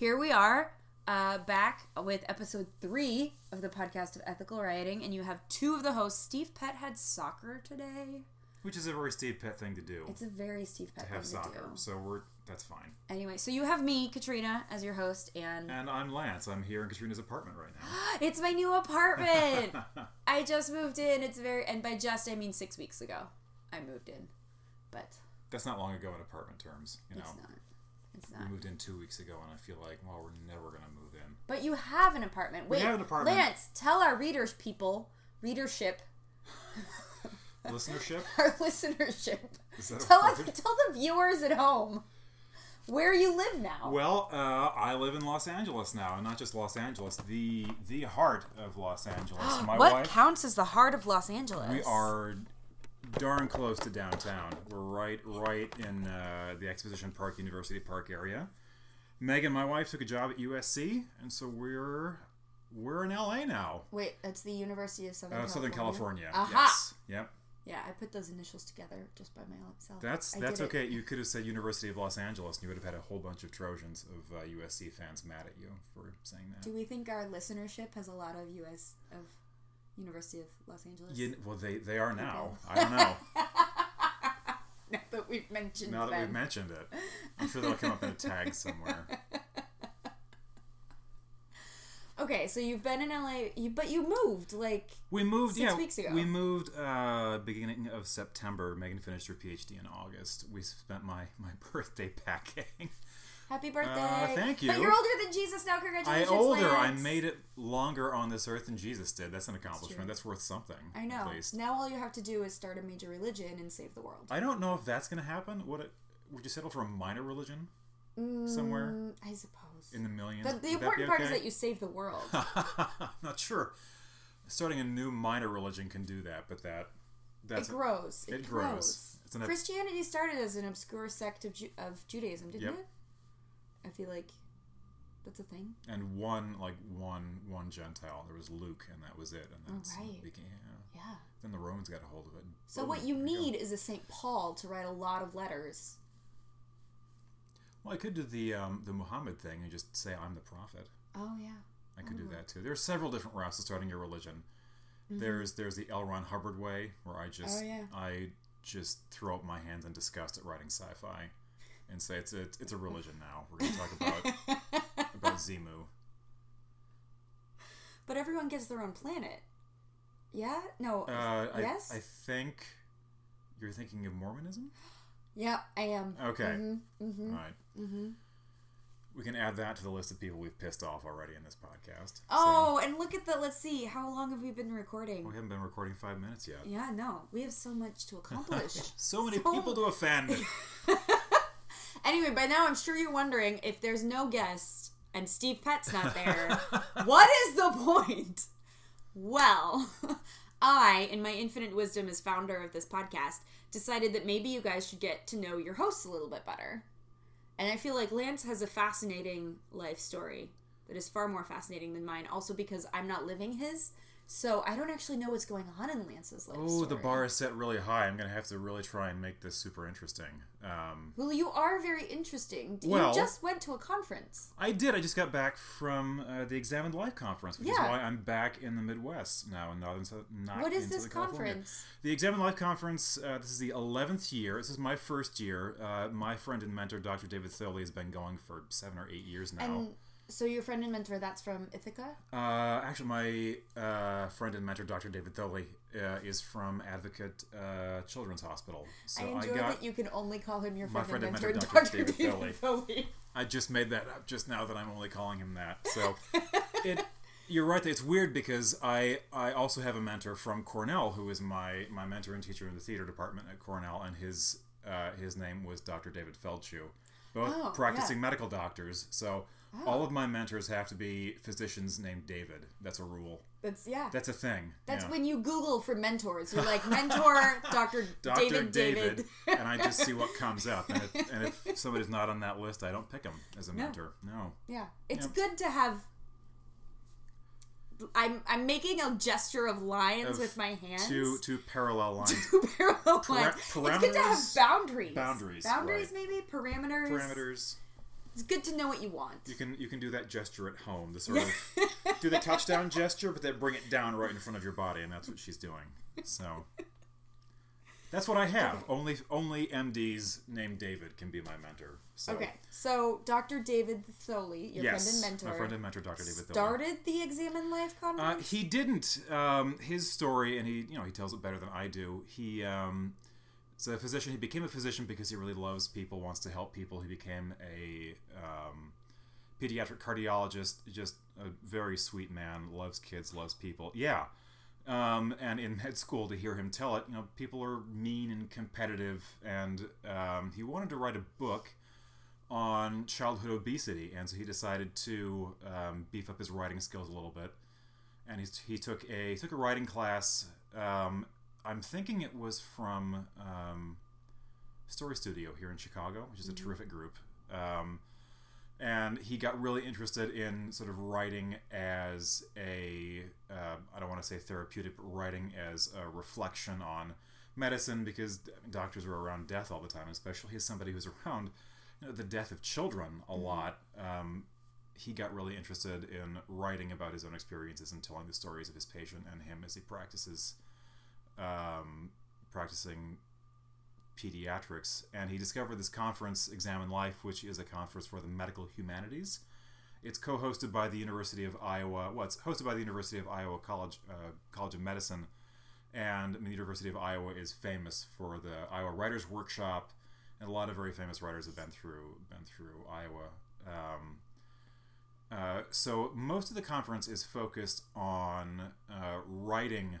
here we are, uh, back with episode three of the podcast of ethical writing, and you have two of the hosts. Steve Pett had soccer today. Which is a very Steve Pett thing to do. It's a very Steve Pett to have thing soccer. to do. So we're that's fine. Anyway, so you have me, Katrina, as your host, and And I'm Lance. I'm here in Katrina's apartment right now. it's my new apartment. I just moved in. It's very, and by just I mean six weeks ago, I moved in, but That's not long ago in apartment terms. You know, it's not. It's we not. moved in two weeks ago, and I feel like, well, we're never gonna move in. But you have an apartment. Wait, have an apartment. Lance, tell our readers, people, readership, Listenership. our listenership. Is that a Tell us, tell the viewers at home where you live now. Well, uh, I live in Los Angeles now, and not just Los Angeles, the the heart of Los Angeles. My what wife. counts as the heart of Los Angeles? We are darn close to downtown. We're right, right in uh, the Exposition Park, University Park area. Megan, my wife, took a job at USC, and so we're we're in LA now, Wait, that's the University of Southern uh, California. Southern California. Aha! Yes. Yep. Yeah, I put those initials together just by myself. That's I that's did it. okay. You could have said University of Los Angeles, and you would have had a whole bunch of Trojans of uh, USC fans mad at you for saying that. Do we think our listenership has a lot of U.S. of University of Los Angeles? You- well, they they are now. I don't know. now that we've mentioned now that them. we've mentioned it, I'm sure they'll come up in a tag somewhere. Okay, so you've been in LA, you, but you moved like We moved, Six yeah. weeks ago. We moved uh, beginning of September. Megan finished her PhD in August. We spent my, my birthday packing. Happy birthday. Uh, thank But you. you're older than Jesus now. Congratulations! I Congratulations. older. I made it longer on this earth than Jesus did. That's an accomplishment. true. That's worth something. I know. Now all you have to do is start a major religion and save the world. I don't know if that's going to happen. What it, would you settle for a minor religion somewhere Mm, I suppose. in the millions? The, Would the important part is that you save the world. I'm not sure. Starting a new minor religion can do that, but that it that's grows. It, it grows. grows. Christianity started as an obscure sect of, Ju- of Judaism, didn't Yep. it? I feel like that's a thing. and one like one one Gentile. There was Luke, and that was it. And that's Oh, right. became, yeah. Yeah. Then the Romans got a hold of it. So Boom, what you need is a Saint Paul to write a lot of letters. Well, I could do the um, the Muhammad thing and just say I'm the prophet. Oh yeah. I could do that too. There are several different routes to starting your religion. There's there's the L. Ron Hubbard way, where I just Mm-hmm. Oh, yeah. I just throw up my hands in disgust at writing sci-fi, and say it's a it's a religion now. We're going to talk about about Xenu. But everyone gets their own planet. Yeah? No. Uh, yes? I, I think you're thinking of Mormonism. yeah, I am. Okay. Mm-hmm. All right. We can add that to the list of people we've pissed off already in this podcast. Oh, and look at the. Let's see. How long have we been recording? We haven't been recording five minutes yet. Yeah, no. We have so much to accomplish. So many So- people to offend. anyway, by now I'm sure you're wondering if there's no guest and Steve Pett's not there, what is the point? Well, I, in my infinite wisdom as founder of this podcast, decided that maybe you guys should get to know your hosts a little bit better. And I feel like Lance has a fascinating life story that is far more fascinating than mine, also because I'm not living his. So I don't actually know what's going on in Lance's life Oh, the bar is set really high. I'm gonna have to really try and make this super interesting. Um, Well, you are very interesting. Well- you just went to a conference. I did. I just got back from uh, the Examined Life conference, which is Yeah. why I'm back in the Midwest now, and not in not What is this California. conference? The Examined Life conference. Uh, this is the 11th year. This is my first year. Uh, my friend and mentor, Dr. David Thoele, has been going for seven or eight years now. And so your friend and mentor, that's from Ithaca? Uh, actually, my uh, friend and mentor, Dr. David Thoele, uh, is from Advocate uh, Children's Hospital. So I I, enjoy got. that you can only call him your My friend, and mentor, and mentor, Dr. Dr. David David Thoele. I just made that up just now that I'm only calling him that. So it you're right. It's weird because I I also have a mentor from Cornell who is my my mentor and teacher in the theater department at Cornell, and his uh, his name was Dr. David Feldshuh. Both Oh, practicing yeah. medical doctors. So all oh. of my mentors have to be physicians named David. That's a rule. That's yeah. That's a thing. That's yeah. when you Google for mentors. You're like mentor Dr. Dr. David David. and I just see what comes up. And if, and if somebody's not on that list, I don't pick them as a mentor. No. yeah, it's Yeah. good to have. I'm I'm making a gesture of lines Of with my hands. Two two parallel lines. Two parallel Para- lines. It's good to have boundaries. Boundaries, Boundaries, right. maybe parameters. parameters. It's good to know what you want. You can you can do that gesture at home. The sort of do the touchdown gesture, but then bring it down right in front of your body, and that's what she's doing. So that's what I have. Only only MDs named David can be my mentor. So, Okay, so Dr. David Thoele, your Yes, friend and mentor, my friend and mentor, Dr. David Thorne. started the exam Examine Life Uh, conference. he didn't. Um, his story, and he, you know, he tells it better than I do. He, um, is a physician. He became a physician because he really loves people, wants to help people. He became a um, pediatric cardiologist. Just a very sweet man. Loves kids. Loves people. Yeah. Um, and in med school, to hear him tell it, you know, people are mean and competitive, and um, he wanted to write a book on childhood obesity, and so he decided to um, beef up his writing skills a little bit and he's, he took a he took a writing class. I'm thinking it was from um, Story Studio here in Chicago, which is a terrific group. Um, and he got really interested in sort of writing as a uh, I don't want to say therapeutic, but writing as a reflection on medicine because doctors are around death all the time, especially as somebody who's around you know, the death of children a lot. Um, he got really interested in writing about his own experiences and telling the stories of his patient and him as he practices um, practicing pediatrics. And he discovered this conference, Examine Life, which is a conference for the medical humanities. It's co-hosted by the University of Iowa. Well, it's hosted by the University of Iowa College uh, College of Medicine, and the University of Iowa is famous for the Iowa Writers Workshop, and a lot of very famous writers have been through been through Iowa. Um, uh, so most of the conference is focused on uh, writing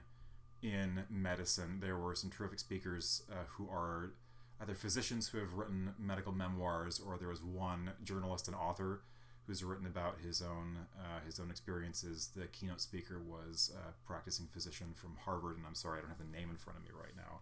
in medicine. There were some terrific speakers uh, who are either physicians who have written medical memoirs, or there was one journalist and author who's written about his own uh, his own experiences. The keynote speaker was a practicing physician from Harvard, and I'm sorry I don't have the name in front of me right now.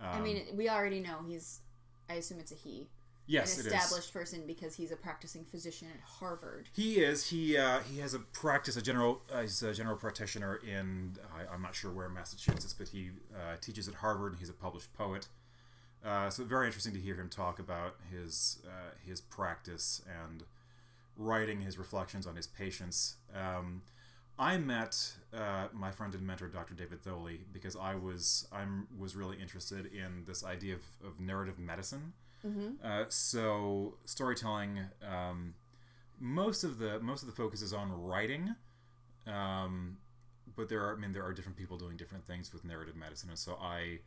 I mean, we already know he's. I assume it's a he. Yes, an it is. established person because he's a practicing physician at Harvard. He is. He uh, he has a practice, a general. Uh, he's a general practitioner in. I, I'm not sure where in Massachusetts, but he uh, teaches at Harvard. and He's a published poet. Uh, so very interesting to hear him talk about his uh, his practice and writing his reflections on his patients. Um, I met uh, my friend and mentor, Dr. David Thoele, because I was I'm was really interested in this idea of, of narrative medicine. Uh, so storytelling, um, most of the most of the focus is on writing, um, but there are I mean there are different people doing different things with narrative medicine, and so I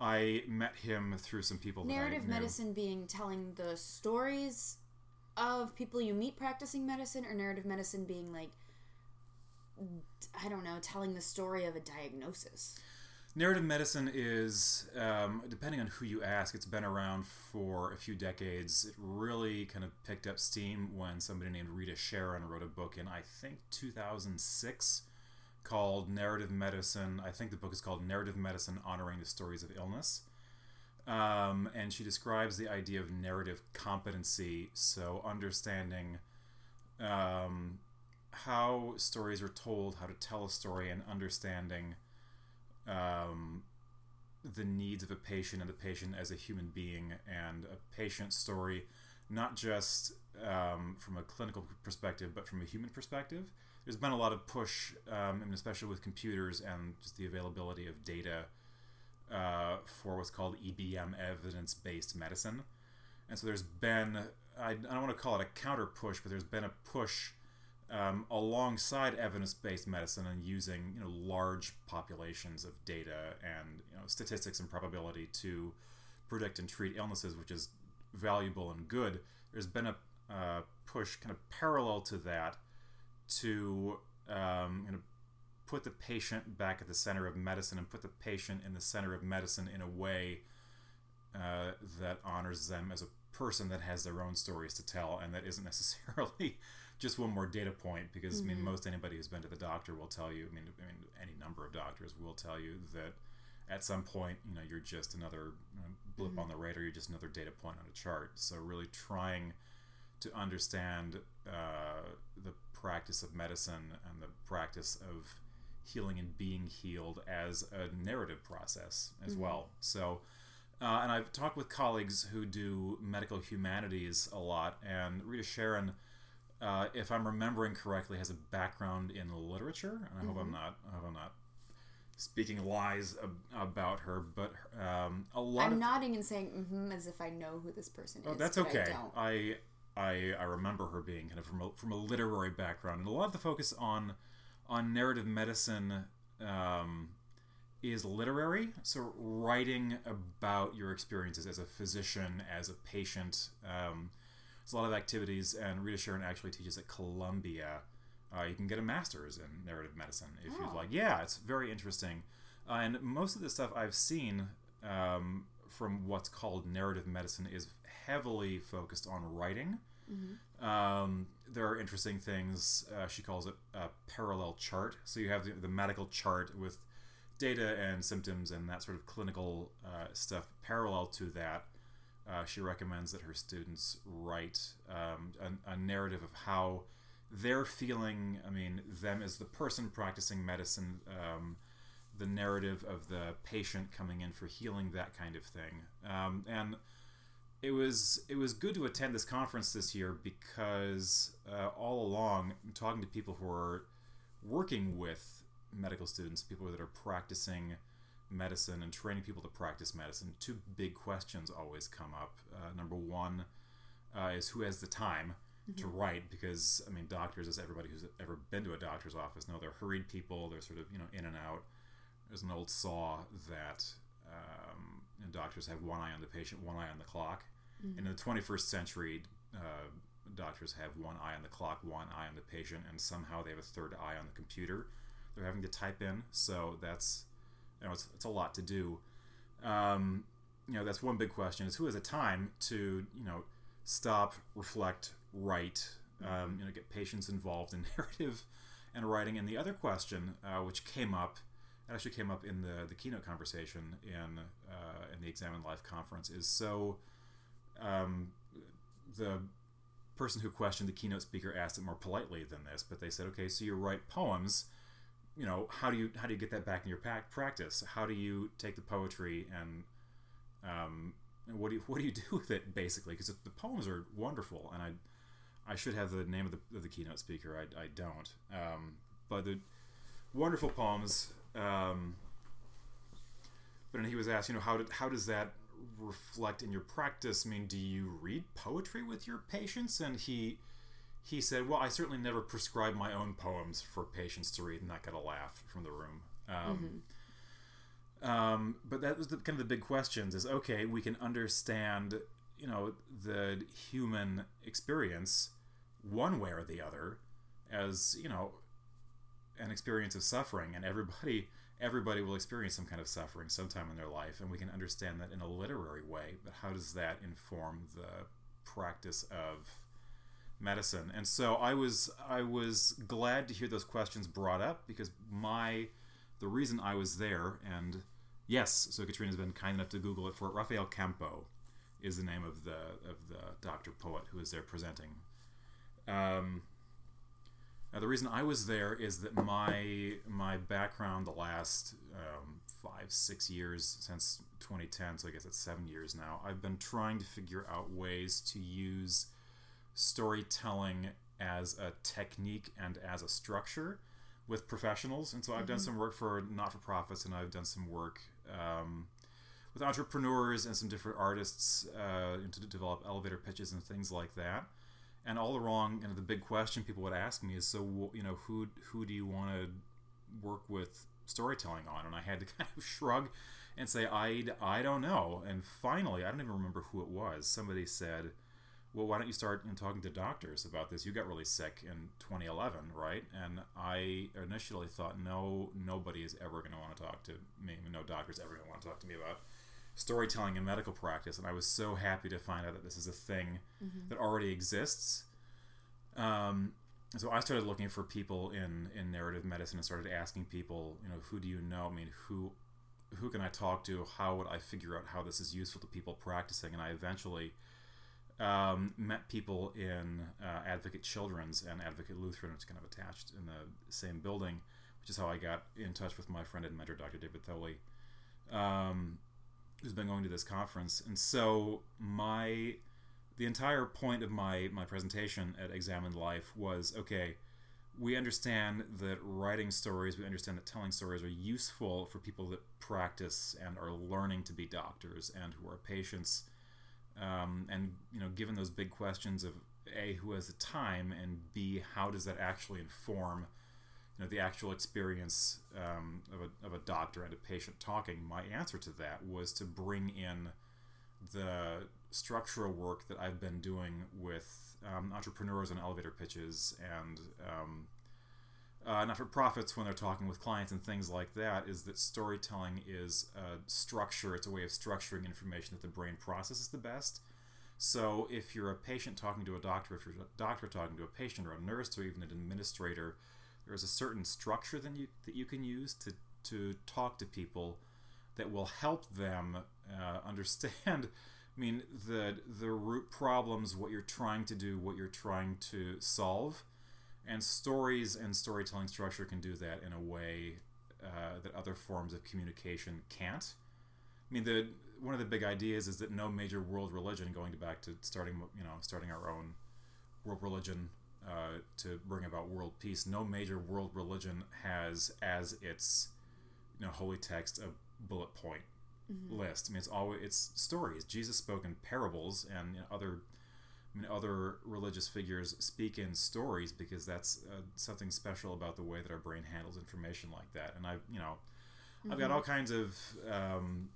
I met him through some people. Narrative medicine being telling the stories of people you meet practicing medicine, or narrative medicine being like, I don't know, telling the story of a diagnosis. Narrative medicine is, um, depending on who you ask, it's been around for a few decades. It really kind of picked up steam when somebody named Rita Charon wrote a book in, I think, 2006 called Narrative Medicine. I think the book is called Narrative Medicine Honoring the Stories of Illness. Um, and she describes the idea of narrative competency, so understanding um, how stories are told, how to tell a story, and understanding um, the needs of a patient and the patient as a human being and a patient story, not just um, from a clinical perspective, but from a human perspective. There's been a lot of push, um, and especially with computers and just the availability of data uh, for what's called EBM, evidence based medicine. And so there's been, I, I don't want to call it a counter push, but there's been a push um, alongside evidence-based medicine and using you know large populations of data and you know statistics and probability to predict and treat illnesses, which is valuable and good. There's been a uh, push kind of parallel to that to um, you know, put the patient back at the center of medicine and put the patient in the center of medicine in a way uh, that honors them as a person that has their own stories to tell and that isn't necessarily just one more data point because I mean most anybody who's been to the doctor will tell you I mean, I mean any number of doctors will tell you that at some point you know you're just another you know, blip on the radar you're just another data point on a chart. So really trying to understand uh, the practice of medicine and the practice of healing and being healed as a narrative process as well. So Uh, and I've talked with colleagues who do medical humanities a lot, and Rita Charon, uh, if I'm remembering correctly, has a background in literature. And I hope I'm not. I hope I'm not speaking lies ab- about her, but um, a lot. I'm of, nodding and saying mm-hmm as if I know who this person is. Oh, that's okay. I. I, I I remember her being kind of from a, from a literary background, and a lot of the focus on on narrative medicine um, is literary. So writing about your experiences as a physician, as a patient. Um, there's a lot of activities, and Rita Charon actually teaches at Columbia. Uh, you can get a master's in narrative medicine if Oh. you'd like. Yeah, it's very interesting. Uh, and most of the stuff I've seen um, from what's called narrative medicine is heavily focused on writing. Um, there are interesting things. Uh, she calls it a parallel chart. So you have the, the medical chart with data and symptoms and that sort of clinical uh, stuff. Parallel to that, uh, she recommends that her students write um, a, a narrative of how they're feeling. I mean, them as the person practicing medicine, um, the narrative of the patient coming in for healing, that kind of thing. Um, and it was it was good to attend this conference this year because uh, all along, talking to people who are working with medical students, people that are practicing medicine and training people to practice medicine, two big questions always come up. Uh, number one uh, is who has the time to write because I mean doctors, as everybody who's ever been to a doctor's office know, they're hurried people. They're sort of you know in and out. There's an old saw that um, doctors have one eye on the patient, one eye on the clock. And in the 21st century, uh, doctors have one eye on the clock, one eye on the patient, and somehow they have a third eye on the computer. They're having to type in, so that's you know it's, it's a lot to do. Um, you know that's one big question: is who has the time to you know stop, reflect, write, um, you know, get patients involved in narrative and writing. And the other question, uh, which came up, actually came up in the, the keynote conversation in uh, in the Examine Life conference, is so um, the person who questioned the keynote speaker asked it more politely than this, but they said, okay, so you write poems. You know, how do you how do you get that back in your pa- practice? How do you take the poetry and um, what do you what do you do with it basically? Because the poems are wonderful, and I I should have the name of the, of the keynote speaker. I, I don't, um, but the wonderful poems. Um, but then he was asked, you know, how did how does that reflect in your practice? I mean, do you read poetry with your patients? And he he said, well, I certainly never prescribe my own poems for patients to read, and that got a laugh from the room. Um, um, but that was the, kind of the big questions is okay we can understand you know the human experience one way or the other as you know an experience of suffering and everybody everybody will experience some kind of suffering sometime in their life and we can understand that in a literary way but how does that inform the practice of medicine and so i was i was glad to hear those questions brought up because my the reason I was there, and yes, so Katrina's been kind enough to Google it for it. Rafael Campo is the name of the of the doctor poet who is there presenting. Um, now the reason I was there is that my my background the last um, five six years since 2010, so I guess it's seven years now. I've been trying to figure out ways to use storytelling as a technique and as a structure with professionals. And so I've done some work for not for profits, and I've done some work um, with entrepreneurs and some different artists uh, to develop elevator pitches and things like that. And all along, you know, the big question people would ask me is, so you know, who who do you want to work with storytelling on? And I had to kind of shrug and say, I, I don't know. And finally, I don't even remember who it was. Somebody said, well, why don't you start you know, talking to doctors about this? You got really sick in 2011, right? And I initially thought, no, nobody is ever going to want to talk to me. No doctor's ever going to want to talk to me about storytelling in medical practice. And I was so happy to find out that this is a thing that already exists. Um, so I started looking for people in, in narrative medicine and started asking people, you know, who do you know? I mean, who who can I talk to? How would I figure out how this is useful to people practicing? And I eventually um, met people in uh, Advocate Children's and Advocate Lutheran, which is kind of attached in the same building, which is how I got in touch with my friend and mentor, Dr. David Thoele, um, who's been going to this conference, and so my the entire point of my my presentation at Examined Life was okay. We understand that writing stories, we understand that telling stories are useful for people that practice and are learning to be doctors and who are patients. Um, and you know, given those big questions of a who has the time and b how does that actually inform you know the actual experience um, of, a, of a doctor and a patient talking my answer to that was to bring in the structural work that I've been doing with um, entrepreneurs on elevator pitches and um, uh, not for profits when they're talking with clients and things like that is that storytelling is a structure. It's a way of structuring information that the brain processes the best. So if you're a patient talking to a doctor if you're a doctor talking to a patient or a nurse or even an administrator there's a certain structure that you, that you can use to, to talk to people that will help them uh, understand I mean the the root problems, what you're trying to do, what you're trying to solve, and stories and storytelling structure can do that in a way uh, that other forms of communication can't. I mean, the one of the big ideas is that no major world religion, going back to starting you know starting our own world religion uh, to bring about world peace, no major world religion has as its you know holy text a bullet point mm-hmm. list. I mean, it's always it's stories. Jesus spoke in parables, and you know, other I mean, other religious figures speak in stories because that's uh, something special about the way that our brain handles information like that. And I've you know, mm-hmm. I've got mm-hmm. all kinds of um,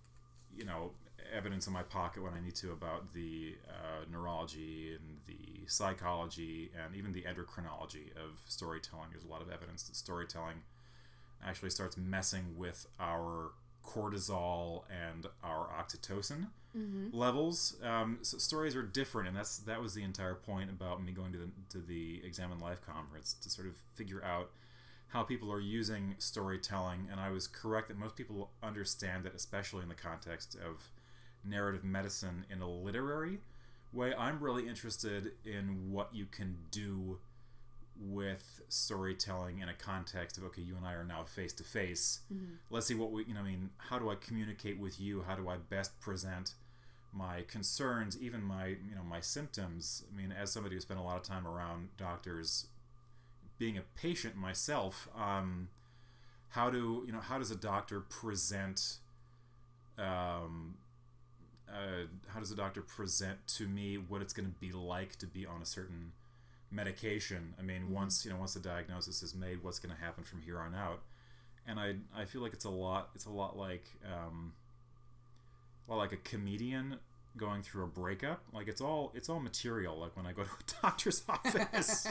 you know evidence in my pocket when I need to about the uh, neurology and the psychology and even the endocrinology of storytelling. There's a lot of evidence that storytelling actually starts messing with our cortisol and our oxytocin mm-hmm. levels. Um, so stories are different, and that's that was the entire point about me going to the to the Examined Life conference to sort of figure out how people are using storytelling. And I was correct that most people understand it, especially in the context of narrative medicine in a literary way. I'm really interested in what you can do with storytelling in a context of okay you and i are now face to face let's see what we you know i mean how do i communicate with you how do i best present my concerns even my you know my symptoms i mean as somebody who spent a lot of time around doctors being a patient myself um, how do you know how does a doctor present um, uh, how does a doctor present to me what it's going to be like to be on a certain medication. I mean, mm-hmm. once you know, once the diagnosis is made, what's going to happen from here on out? And I, I feel like it's a lot. It's a lot like, um, well, like a comedian going through a breakup. Like it's all, it's all material. Like when I go to a doctor's office,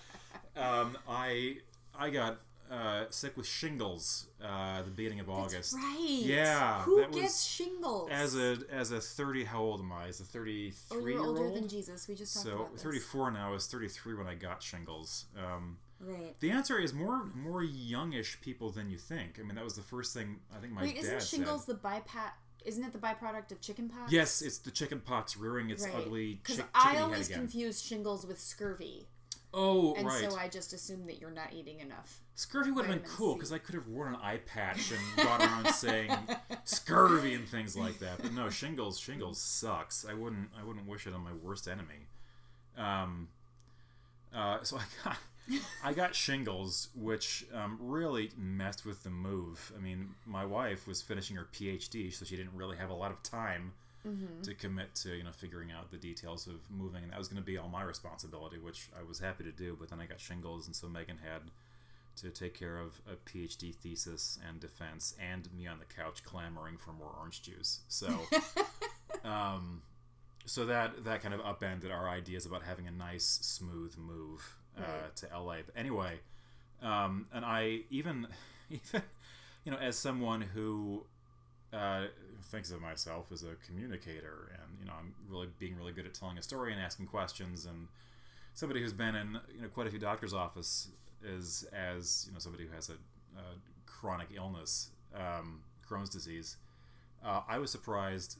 um, I, I got uh, sick with shingles uh, the beginning of August. That's right. Yeah. Who that gets shingles? As a as a thirty, how old am I? As a thirty three oh, you're older old? than Jesus. We just talked so about this. thirty four now. I was thirty three when I got shingles. Um, right. The answer is more more youngish people than you think. I mean, that was the first thing I think my Wait, dad isn't shingles said. the bypass? Isn't it the byproduct of chickenpox? Yes, it's the chicken pox rearing its Right. ugly Because chick- I always confuse shingles with scurvy, oh, and right. so I just assume that you're not eating enough. Scurvy would have been cool because I could have worn an eye patch and gone around saying scurvy and things like that. But no, shingles, shingles sucks. I wouldn't, I wouldn't wish it on my worst enemy. Um, uh, so I got, I got shingles, which um, really messed with the move. I mean, my wife was finishing her PhD, so she didn't really have a lot of time to commit to you know figuring out the details of moving, and that was going to be all my responsibility, which I was happy to do. But then I got shingles, and so Megan had to take care of a PhD thesis and defense, and me on the couch clamoring for more orange juice. So, um, so that that kind of upended our ideas about having a nice, smooth move uh, Right. to LA. But anyway, um, and I even even you know as someone who uh, thinks of myself as a communicator, and you know I'm really being really good at telling a story and asking questions, and somebody who's been in you know quite a few doctors' office is as you know somebody who has a, a chronic illness, um, Crohn's disease. Uh, I was surprised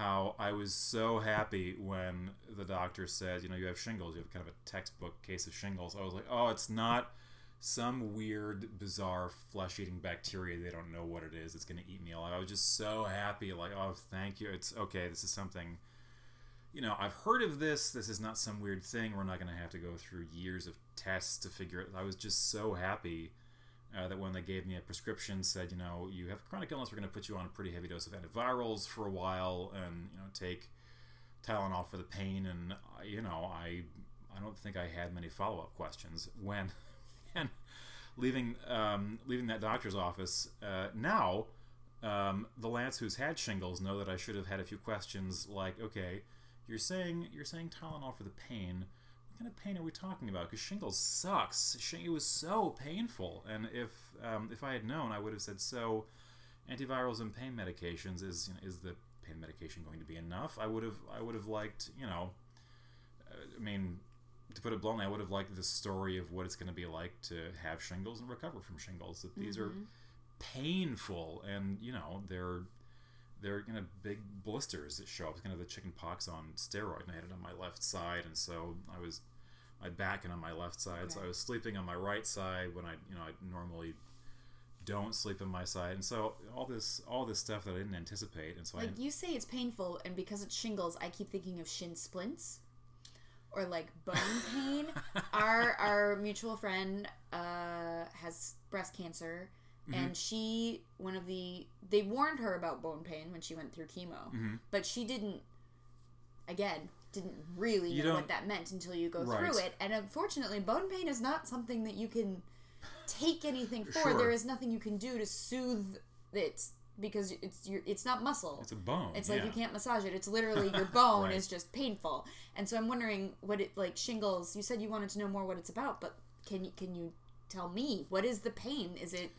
how I was so happy when the doctor said, you know, you have shingles. You have kind of a textbook case of shingles. I was like, oh, it's not some weird, bizarre flesh-eating bacteria. They don't know what it is. It's going to eat me alive. I was just so happy. Like, oh, thank you. It's okay. This is something. You know, I've heard of this. This is not some weird thing. We're not going to have to go through years of tests to figure it. I was just so happy uh, that when they gave me a prescription, said, you know, you have chronic illness. We're going to put you on a pretty heavy dose of antivirals for a while, and you know, take Tylenol for the pain. And uh, you know, I I don't think I had many follow up questions when and leaving um, leaving that doctor's office. Uh, now, um, the Lance who's had shingles know that I should have had a few questions like, okay, you're saying you're saying Tylenol for the pain. Kind of pain are we talking about? Because shingles sucks. It was so painful, and if um, if I had known, I would have said so. Antivirals and pain medications is you know, is the pain medication going to be enough? I would have I would have liked you know. uh, I mean, to put it bluntly, I would have liked the story of what it's going to be like to have shingles and recover from shingles. That these are painful, and you know they're they're kind of big blisters that show up. It's kind of the chicken pox on steroid, and I had it on my left side, and so I was my back and on my left side, so I was sleeping on my right side when I you know I normally don't sleep on my side, and so all this all this stuff that I didn't anticipate, and so I Like you say, it's painful, and because it's shingles, I keep thinking of shin splints or like bone pain. our our mutual friend uh, has breast cancer, Mm-hmm. and she one of the they warned her about bone pain when she went through chemo, Mm-hmm. but she didn't. Again, didn't really You know what that meant until you go Right. through it, and unfortunately, bone pain is not something that you can take anything for. Sure. There is nothing you can do to soothe it because it's your it's not muscle. it's a bone. It's like yeah. you can't massage it. It's literally your bone Right. is just painful. And so I'm wondering what it like shingles. You said you wanted to know more what it's about, but can you can you tell me what is the pain? Is it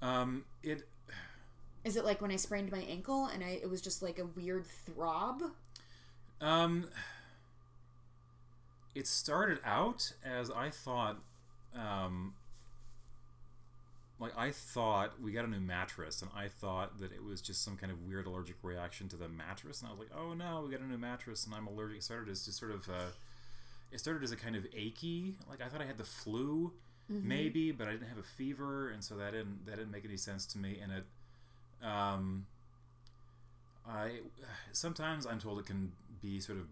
Um, it is it like when I sprained my ankle and I it was just like a weird throb? Um, it started out as I thought, um, like I thought we got a new mattress, and I thought that it was just some kind of weird allergic reaction to the mattress, and I was like, oh no, we got a new mattress, and I'm allergic. It started as just sort of, uh, it started as a kind of achy, like I thought I had the flu, maybe, but I didn't have a fever, and so that didn't that didn't make any sense to me, and it, um. I sometimes I'm told it can be sort of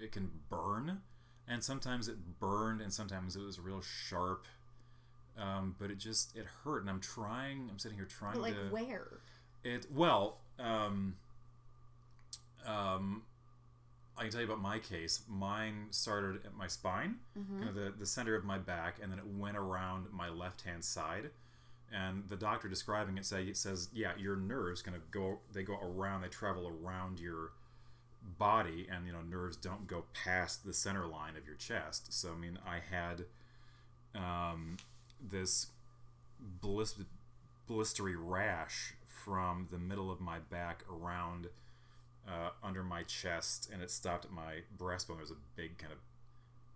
it can burn, and sometimes it burned, and sometimes it was real sharp. Um, but it just it hurt, and I'm trying. I'm sitting here trying But like to where? it. Well, um, um, I can tell you about my case. Mine started at my spine, kind of the the center of my back, and then it went around my left hand side and the doctor describing it say it says yeah your nerves kind of go they go around they travel around your body and you know nerves don't go past the center line of your chest. So i mean i had um, this blis- blistery rash from the middle of my back around uh, under my chest and it stopped at my breastbone. There's a big kind of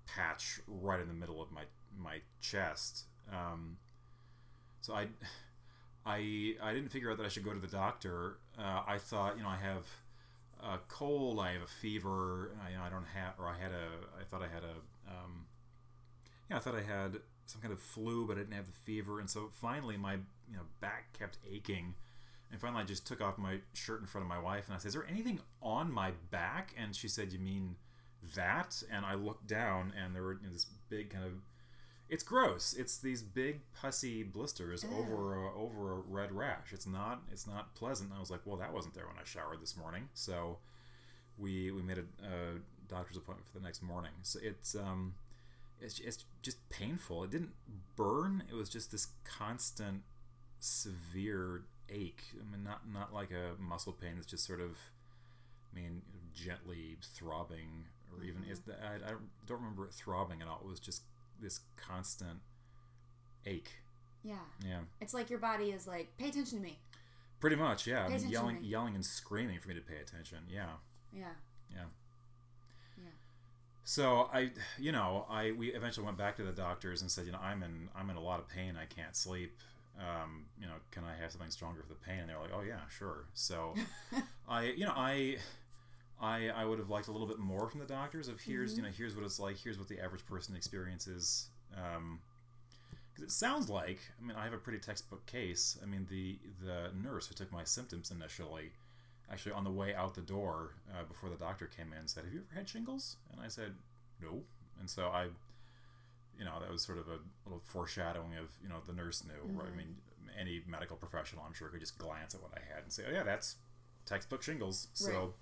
patch right in the middle of my my chest. Um, so I, I, I didn't figure out that I should go to the doctor. Uh, I thought, you know, I have a cold, I have a fever, I, you know, I don't have, or I had a, I thought I had a, um, yeah, I thought I had some kind of flu, but I didn't have the fever, and so finally my, you know, back kept aching, and finally I just took off my shirt in front of my wife, and I said, "Is there anything on my back?" And she said, "You mean that?" And I looked down, and there were you know, this big kind of it's gross. It's these big pussy blisters over a, over a red rash. It's not it's not pleasant. And I was like, well, that wasn't there when I showered this morning. So we we made a, a doctor's appointment for the next morning. So it's um it's it's just painful. It didn't burn. It was just this constant severe ache. I mean, not not like a muscle pain. It's just sort of I mean, gently throbbing, or even is that I, I don't remember it throbbing at all. It was just this constant ache. Yeah. Yeah, It's like your body is like, pay attention to me. pretty much. Yeah, I mean, yelling, me. yelling and screaming for me to pay attention. Yeah, Yeah. yeah. Yeah. So I, you know, I we eventually went back to the doctors and said, you know, I'm in I'm in a lot of pain. I can't sleep. Um, you know, can I have something stronger for the pain? And they're like, oh yeah, sure. So I, you know, I. I, I would have liked a little bit more from the doctors of here's you know here's what it's like here's what the average person experiences um, It sounds like I mean I have a pretty textbook case. I mean the the nurse who took my symptoms initially, actually on the way out the door uh, before the doctor came in said, "Have you ever had shingles?" And I said, "No." And so I, you know, that was sort of a little foreshadowing of you know the nurse knew. Right? I mean, any medical professional I'm sure could just glance at what I had and say, "Oh yeah, that's textbook shingles." So,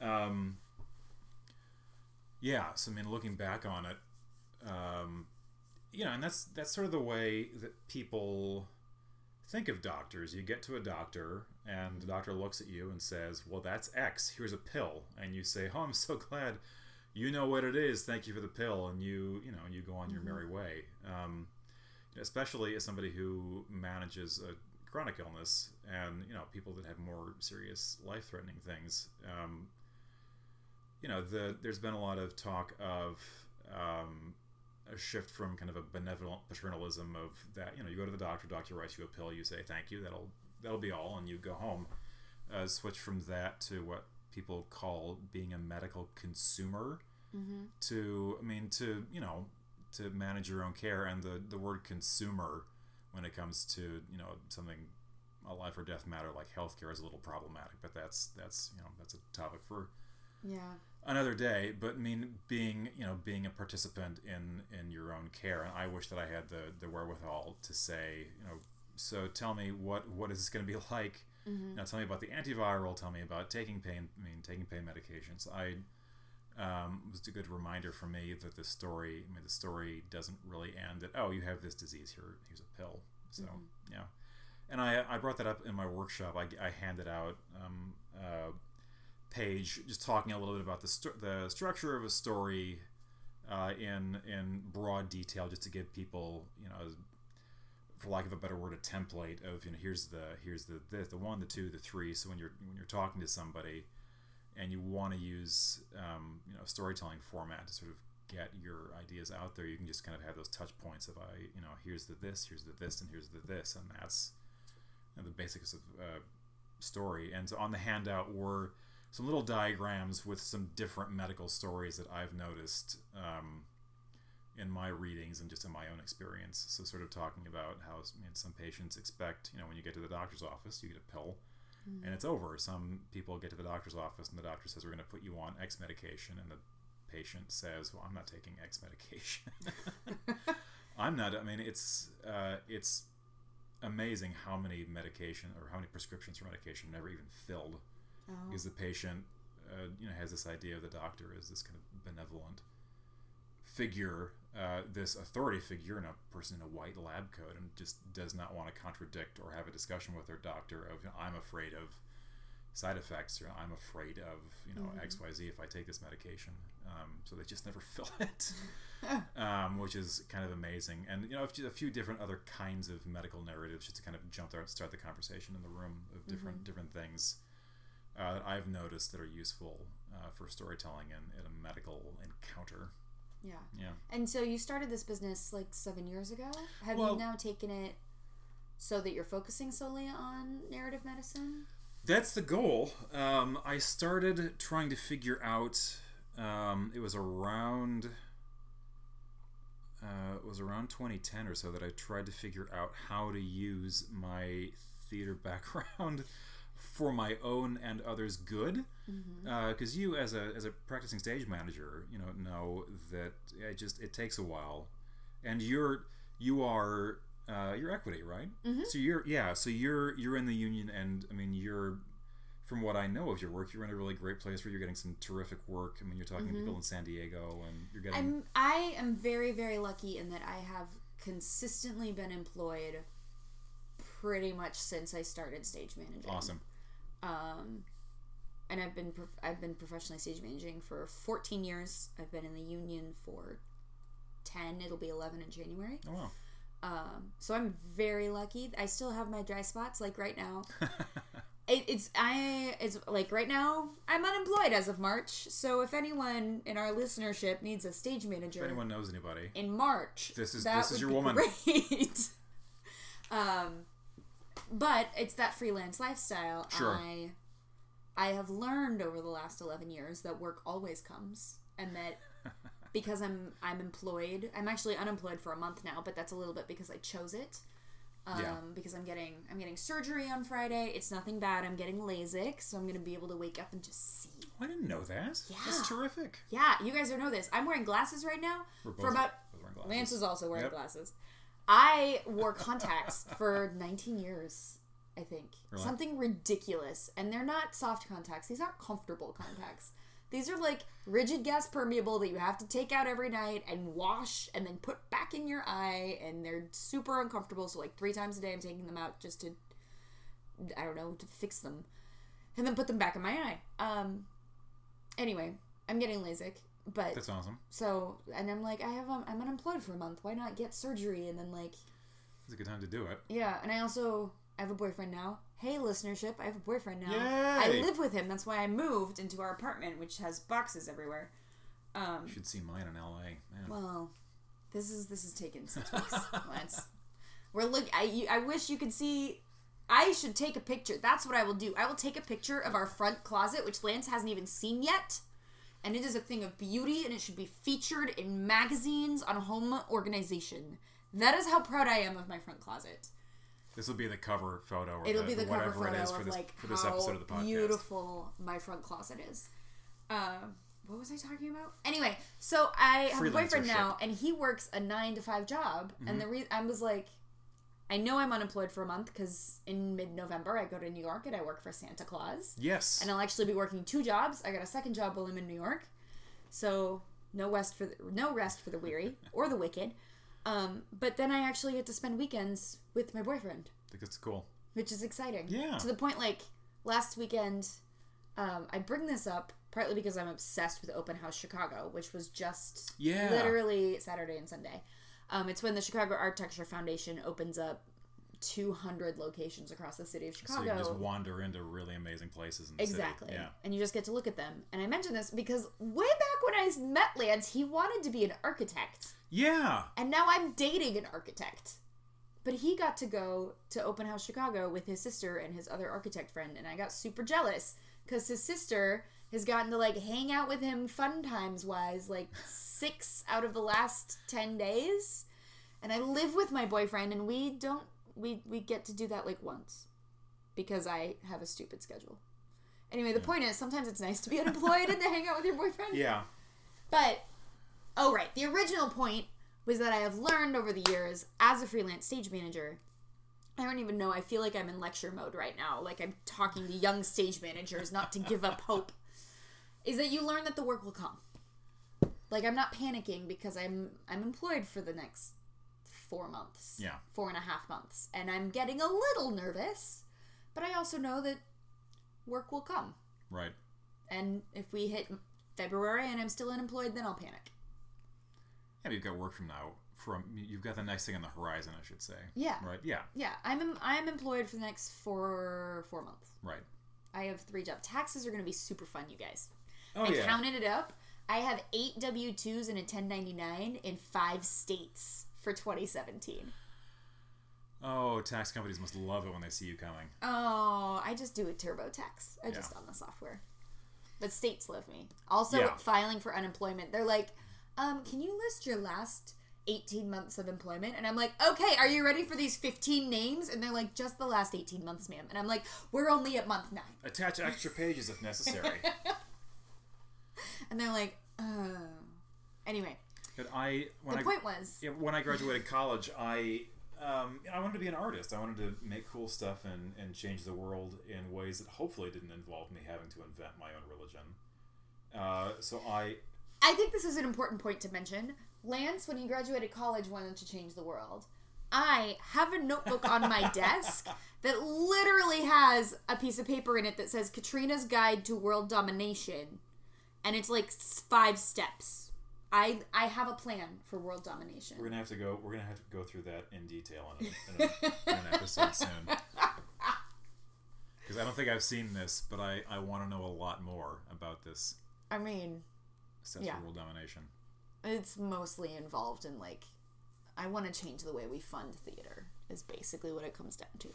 um, yeah. So I mean, looking back on it. Um, you know, and that's that's sort of the way that people think of doctors. You get to a doctor, and the doctor looks at you and says, "Well, that's X. Here's a pill," and you say, "Oh, I'm so glad you know what it is. Thank you for the pill," and you you know you go on your merry way. Um, especially as somebody who manages a chronic illness, and you know people that have more serious life-threatening things. Um, you know, the there's been a lot of talk of um, a shift from kind of a benevolent paternalism of that you know you go to the doctor doctor writes you a pill you say thank you that'll that'll be all and you go home uh, switch from that to what people call being a medical consumer Mm-hmm. to i mean to you know to manage your own care and the the word consumer when it comes to you know something a life or death matter like healthcare is a little problematic but that's that's you know that's a topic for Yeah. Another day but I mean being you know being a participant in in your own care. And i wish that i had the the wherewithal to say you know so tell me what what is this going to be like? Mm-hmm. now tell me about the antiviral tell me about taking pain i mean taking pain medications. I um, was a good reminder for me that the story i mean the story doesn't really end That oh you have this disease here here's a pill. So yeah. And I, I brought that up in my workshop. I, I handed out um, uh, page just talking a little bit about the, stu- the structure of a story uh, in in broad detail just to give people you know for lack of a better word a template of you know here's the here's the the, the one the two the three. So when you're when you're talking to somebody and you want to use um, you know storytelling format to sort of get your ideas out there you can just kind of have those touch points of I you know here's the this here's the this and here's the this. And that's you know, the basics of uh, story. And so on the handout were some little diagrams with some different medical stories that I've noticed um, in my readings and just in my own experience. So, sort of talking about how some patients expect, you know, when you get to the doctor's office, you get a pill and it's over. Some people get to the doctor's office and the doctor says, We're going to put you on X medication. And the patient says, Well, I'm not taking X medication. I'm not. I mean, it's, uh, it's, amazing how many medication or how many prescriptions for medication never even filled Oh. because the patient uh, you know has this idea of the doctor as this kind of benevolent figure uh, this authority figure and a person in a white lab coat and just does not want to contradict or have a discussion with their doctor of you know, i'm afraid of side effects or i'm afraid of you know xyz if i take this medication. Um, so they just never fill it. Um, which is kind of amazing. And you know a few different other kinds of medical narratives just to kind of jump start the conversation in the room of different different things uh, that I've noticed that are useful uh, for storytelling in, in a medical encounter. Yeah. Yeah. And so you started this business like seven years ago. Have Well- you now taken it so that you're focusing solely on narrative medicine? That's the goal. Um, I started trying to figure out. Um, it was around. Uh, it was around 2010 or so that I tried to figure out how to use my theater background for my own and others' good. Mm-hmm. Uh, because you, as a as a practicing stage manager, you know know that it just it takes a while, and you're you are uh, you're equity, right? Mm-hmm. So you're yeah. So you're you're in the union, and I mean you're from what I know of your work, you're in a really great place where you're getting some terrific work. I mean, you're talking to mm-hmm. people in San Diego, and you're getting I'm I am very very lucky in that I have consistently been employed pretty much since I started stage managing. awesome. Um, and I've been prof- I've been professionally stage managing for 14 years. I've been in the union for 10. It'll be 11 in January. Oh wow. Um, so I'm very lucky. I still have my dry spots. Like right now, it, it's I it's like right now I'm unemployed as of March. So if anyone in our listenership needs a stage manager if anyone knows anybody, in March, This is- this is your woman. Great. um, but it's that freelance lifestyle. Sure. I I have learned over the last eleven years that work always comes, and that because I'm I'm employed. I'm actually unemployed for a month now, but that's a little bit because I chose it. Um, Yeah. because I'm getting I'm getting surgery on Friday. It's nothing bad. I'm getting LASIK, so I'm gonna be able to wake up and just see. I didn't know that. Yeah. That's terrific. Yeah, you guys don't know this. I'm wearing glasses right now We're for both- about. wearing glasses. Lance is also wearing Yep. glasses. I wore contacts for 19 years. I think Really? something ridiculous, and they're not soft contacts. These aren't comfortable contacts. These are like rigid gas permeable that you have to take out every night and wash and then put back in your eye, and they're super uncomfortable. So like three times a day, I'm taking them out just to, I don't know, to fix them, and then put them back in my eye. Um. Anyway, I'm getting LASIK, but That's awesome. so and I'm like, I have um, I'm unemployed for a month. Why not get surgery and then like It's a good time to do it. yeah. And I also I have a boyfriend now. Hey, listenership, I have a boyfriend now. Yay! I live with him. That's why I moved into our apartment, which has boxes everywhere. Um, You should see mine in L.A. Man. well, this is this is taken six weeks. Lance. We're look. I you, I wish you could see. I should take a picture. That's what I will do. I will take a picture of our front closet, which Lance hasn't even seen yet. And it is a thing of beauty, and it should be featured in magazines on home organization. That is how proud I am of my front closet. This will be the cover photo. Or It'll the, be the whatever cover photo it is for this, like for this episode of the podcast. beautiful my front closet is. Um, what was I talking about? Anyway, so I have a boyfriend now, and he works a nine to five job. Mm-hmm. And the re- I was like, I know I'm unemployed for a month because in mid November I go to New York and I work for Santa Claus, Yes. and I'll actually be working two jobs. I got a second job while I'm in New York, so no rest for the, no rest for the weary or the wicked. Um, but then I actually get to spend weekends with my boyfriend I think it's cool. which is exciting. Yeah. To the point, like last weekend, um, I bring this up partly because I'm obsessed with Open House Chicago, which was just Yeah. literally Saturday and Sunday. Um, it's when the Chicago Architecture Foundation opens up 200 locations across the city of Chicago. So you just wander into really amazing places Exactly. Yeah. And you just get to look at them. And I mention this because way back when I met Lance, he wanted to be an architect. Yeah. And now I'm dating an architect. But he got to go to Open House Chicago with his sister and his other architect friend, and I got super jealous because his sister has gotten to like hang out with him fun times wise like six out of the last 10 days. And I live with my boyfriend, and we don't, we, we get to do that like once because I have a stupid schedule. Anyway, the point is sometimes it's nice to be unemployed and to hang out with your boyfriend. Yeah. But oh right, the original point was that I have learned over the years as a freelance stage manager. I don't even know. I feel like I'm in lecture mode right now. Like I'm talking to young stage managers not to give up hope. Is that you learn that the work will come. Like I'm not panicking because I'm I'm employed for the next four months. Yeah. Four and a half months. And I'm getting a little nervous, but I also know that work will come. Right. And if we hit February and I'm still unemployed, then I'll panic. Yeah, you've got work from now. From you've got the next thing on the horizon, I should say. Yeah. Right. Yeah. Yeah, I'm I'm employed for the next four four months. Right. I have three jobs. Taxes are going to be super fun, you guys. Oh I yeah. counted it up. I have eight W twos and a 1099 in five states for 2017. Oh, tax companies must love it when they see you coming. Oh, I just do a TurboTax. I just on the software. But states love me. Also, Yeah. filing for unemployment. They're like, um, can you list your last 18 months of employment? And I'm like, okay, are you ready for these 15 names? And they're like, just the last 18 months, ma'am. And I'm like, we're only at month nine. Attach extra pages if necessary. And they're like, oh. Anyway, but I when the I point was, yeah, when I graduated college, I um, I wanted to be an artist. I wanted to make cool stuff and, and change the world in ways that hopefully didn't involve me having to invent my own religion. Uh, so I I think this is an important point to mention. Lance, when he graduated college, wanted to change the world. I have a notebook on my desk that literally has a piece of paper in it that says Katrina's Guide to World Domination. And it's like five steps. I I have a plan for world domination. we're gonna have to go. We're gonna have to go through that in detail in, a, in, a, in an episode soon. Because I don't think I've seen this, but I, I want to know a lot more about this I mean, steps Yeah. for world domination. it's mostly involved in like I want to change the way we fund theater is basically what it comes down to.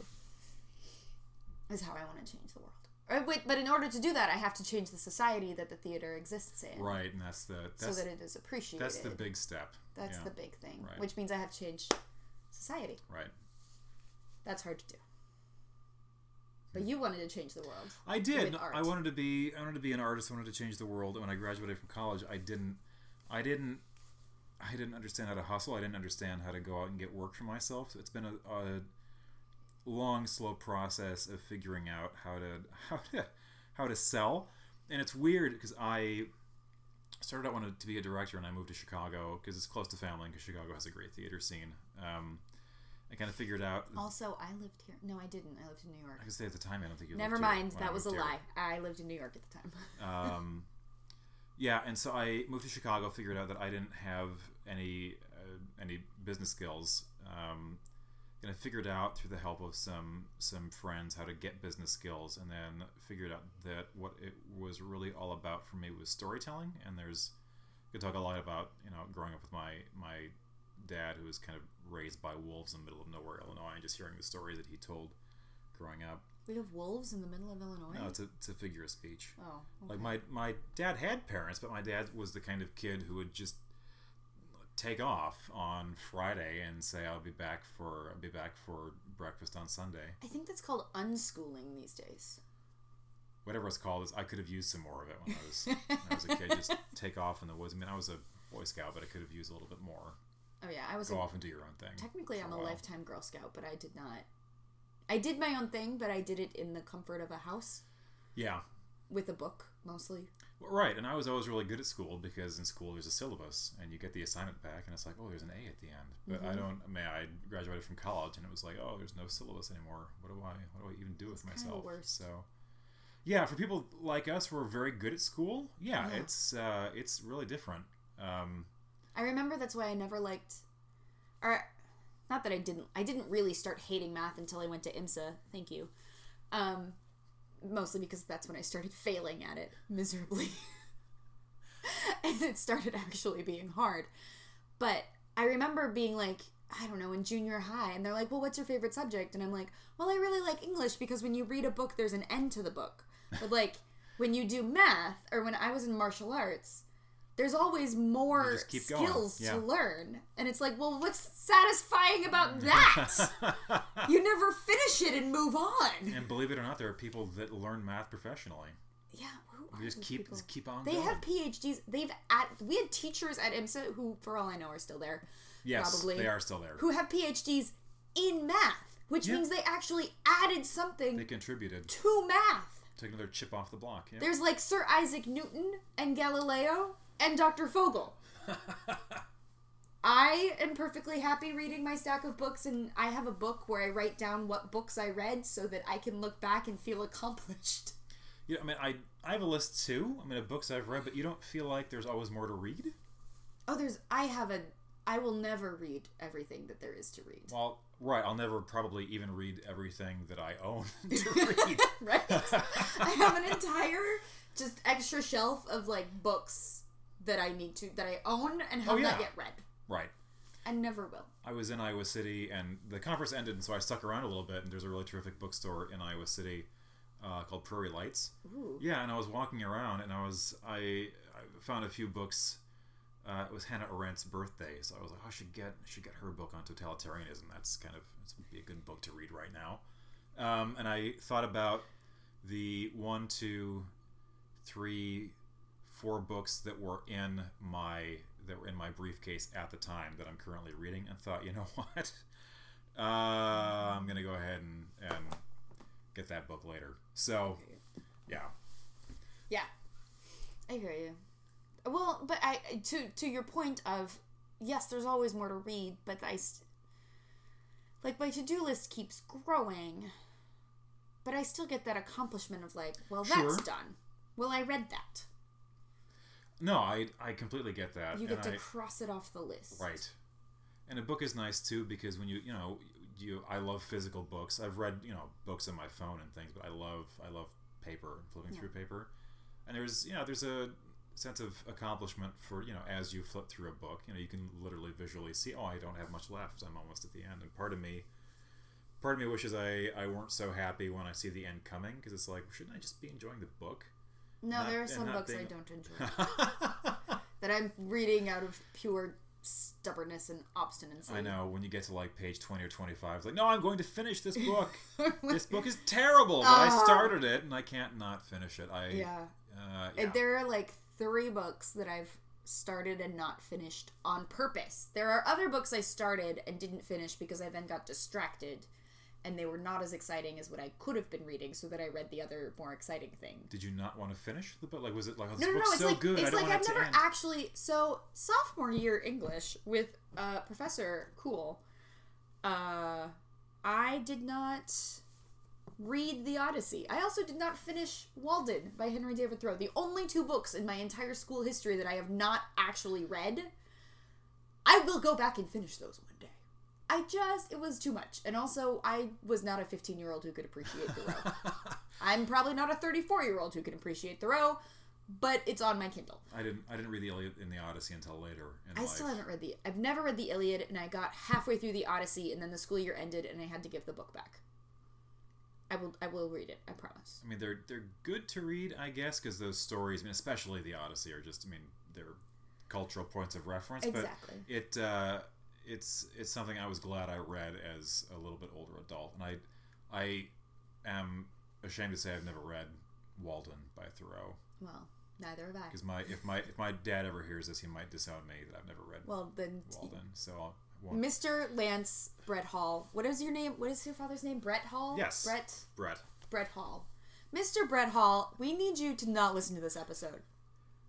Is how I want to change the world. Wait, but in order to do that, I have to change the society that the theater exists in, Right, and that's the so that it is appreciated. that's the big step. That's yeah, the big thing, Right. which means I have to change society. right. That's hard to do. But hmm. you wanted to change the world. I did. I wanted to be. I wanted to be an artist. I wanted to change the world. When I graduated from college, I didn't. I didn't. I didn't understand how to hustle. I didn't understand how to go out and get work for myself. So it's been a, a long, slow process of figuring out how to how to how to sell. And it's weird because I started out wanting to be a director, and I moved to Chicago because it's close to family. Because Chicago has a great theater scene. Um, I kind of figured out. Also, I lived here. No, I didn't. I lived in New York. I could say at the time I don't think you. Never mind. That was a here. lie. I lived in New York at the time. um, yeah, and so I moved to Chicago. Figured out that I didn't have any uh, any business skills, um, and I figured out through the help of some some friends how to get business skills, and then figured out that what it was really all about for me was storytelling. And there's could talk a lot about you know growing up with my my dad who was kind of raised by wolves in the middle of nowhere, Illinois, and just hearing the stories that he told growing up. we have wolves in the middle of Illinois. No, it's a, it's a figure of speech. oh, Like my my dad had parents, but my dad was the kind of kid who would just take off on Friday and say I'll be back for I'll be back for breakfast on Sunday. I think that's called unschooling these days. Whatever it's called is I could have used some more of it when I was when I was a kid. Just take off in the woods. I mean I was a Boy Scout, but I could have used a little bit more. Oh yeah, I was Go a, off and do your own thing. technically I'm a while. lifetime Girl Scout, but I did not. I did my own thing, but I did it in the comfort of a house Yeah. with a book mostly. Right, and I was always really good at school because in school there's a syllabus and you get the assignment back and it's like, oh, there's an A at the end. But I Mhm. don't. I mean, I graduated from college and it was like, oh, there's no syllabus anymore. What do I? What do I even do with kinda myself? So, yeah, for people like us who are very good at school, yeah, Yeah. it's uh, it's really different. Um, I remember that's why I never liked, or not that I didn't. I didn't really start hating math until I went to IMSA. Thank you. Um, mostly because that's when I started failing at it miserably, and it started actually being hard. But I remember being like, I don't know, in junior high, and they're like, "Well, what's your favorite subject?" And I'm like, "Well, I really like English because when you read a book, there's an end to the book." But like when you do math, or when I was in martial arts, there's always more just keep going. skills Yeah. to learn, and it's like, well, what's satisfying about that? you never finish it and move on. and believe it or not, there are people that learn math professionally. Yeah, who are just keep people? just keep on They going. have PhDs. They've at we had teachers at IMSA who, for all I know, are still there. yes, probably. they are still there. Who have PhDs in math, which Yeah. means they actually added something They contributed. to math. Take another chip off the block. Yeah. There's like Sir Isaac Newton and Galileo and Dr. Fogel. I am perfectly happy reading my stack of books, and I have a book where I write down what books I read so that I can look back and feel accomplished. Yeah, I mean, I I have a list too. I mean, of books I've read, but you don't feel like there's always more to read. Oh, there's. I have a. I will never read everything that there is to read. Well, right, I'll never probably even read everything that I own to read. right? I have an entire just extra shelf of like books that I need to that I own and have Oh, yeah. not yet read right. and never will. I was in Iowa City, and the conference ended, and so I stuck around a little bit. And there's a really terrific bookstore in Iowa City uh, called Prairie Lights. Ooh. Yeah, and I was walking around, and I was I, I found a few books. Uh, it was Hannah Arendt's birthday, so I was like, oh, I should get I should get her book on totalitarianism. That's kind of it's be a good book to read right now. Um, and I thought about the one, two, three, four books that were in my that were in my briefcase at the time that I'm currently reading, and thought, you know what, uh, I'm gonna go ahead and and get that book later. So, yeah. Yeah, I hear you. Well, but I to to your point of yes, there's always more to read, but I st- like my to do list keeps growing, but I still get that accomplishment of like, well, that's Sure. done. Well, I read that. No, I I completely get that. You get and to I- cross it off the list. right. And a book is nice too because when you you know you I love physical books. I've read you know books on my phone and things, but I love I love paper and flipping Yeah. through paper. And there's you know there's a sense of accomplishment for you know as you flip through a book. You know you can literally visually see oh I don't have much left. I'm almost at the end. And part of me part of me wishes I, I weren't so happy when I see the end coming because it's like, shouldn't I just be enjoying the book? No, Not- there are some books I don't enjoy that I'm reading out of pure stubbornness and obstinacy. I know when you get to like page 20 or 25, it's like, no, I'm going to finish this book. this book is terrible, but I Ah. started it and I can't not finish it. I, Yeah. Uh, And yeah. There are like three books that I've started and not finished on purpose. There are other books I started and didn't finish because I then got distracted and they were not as exciting as what I could have been reading, so that I read the other more exciting thing. Did you not want to finish the book? Like, was it like, oh, this No, no, no. book's It's so like good, I it's don't like want I've it never end. actually. So sophomore year English with uh, Professor Cool, uh, I did not read the Odyssey. I also did not finish Walden by Henry David Thoreau. The only two books in my entire school history that I have not actually read. I will go back and finish those. I just it was too much, and also I was not a 15 year old who could appreciate Thoreau. I'm probably not a 34 year old who can appreciate Thoreau, but it's on my Kindle. I didn't. I didn't read the Iliad in the Odyssey until later I life. still haven't read the. I've never read the Iliad, and I got halfway through the Odyssey, and then the school year ended, and I had to give the book back. I will. I will read it. I promise. I mean, they're they're good to read, I guess, because those stories, I mean, especially the Odyssey, are just. I mean, they're cultural points of reference. Exactly. But it uh, it's it's something I was glad I read as a little bit older adult, and I I am ashamed to say I've never read Walden by Thoreau Well, neither have I. because my if my if my dad ever hears this, he might disown me that I've never read Well, then, Walden. So I'll, won't. Mr. Lance Brett Hall. What is your name? What is your father's name? Brett Hall. Yes. Brett. Brett. Brett Hall. Mr. Brett Hall, we need you to not listen to this episode.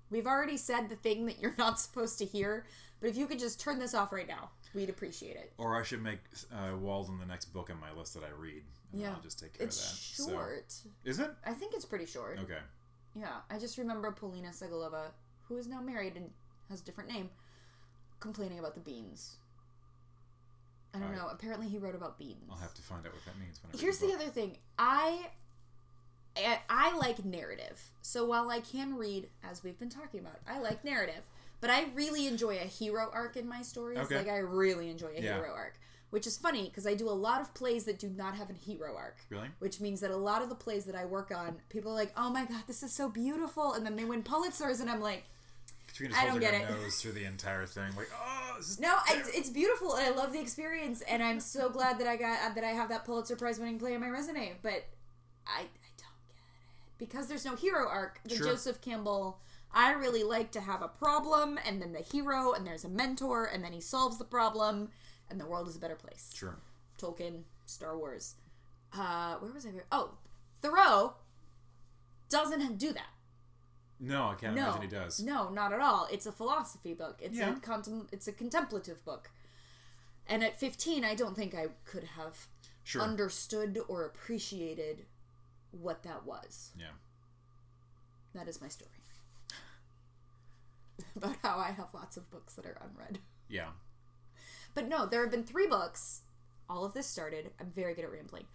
We've already said the thing that you're not supposed to hear, but if you could just turn this off right now, we'd appreciate it. Or I should make uh, Walden the next book on my list that I read. Yeah. I'll just take care It's of that. So- short. is it? I think it's pretty short. Okay. Yeah, I just remember Polina Segalova, who is now married and has a different name, complaining about the beans. I don't Right. know. Apparently, he wrote about beans. I'll have to find out what that means. When I Here's the the other thing. I I- I like narrative. So while I can read, as we've been talking about, I like narrative. But I really enjoy a hero arc in my stories. Okay. Like I really enjoy a Yeah. hero arc, which is funny because I do a lot of plays that do not have a hero arc. Really? Which means that a lot of the plays that I work on, people are like, "Oh my god, this is so beautiful," and then they win Pulitzers, and I'm like, I don't get it. nose through the entire thing, like, oh, this is No, it's, it's beautiful, and I love the experience, and I'm so glad that I got uh, that I have that Pulitzer Prize winning play on my resume. But I, I don't get it because there's no hero arc. The Sure. Joseph Campbell. I really like to have a problem, and then the hero, and there's a mentor, and then he solves the problem, and the world is a better place. Sure. Tolkien, Star Wars. Uh, where was I? Oh, Thoreau doesn't do that. No, I can't No, imagine he does. No, not at all. It's a philosophy book. It's Yeah. a contem- It's a contemplative book. And at 15, I don't think I could have Sure. understood or appreciated what that was. yeah. That is my story. About how I have lots of books that are unread. Yeah. But no, there have been three books. All of this started. I'm very good at rambling.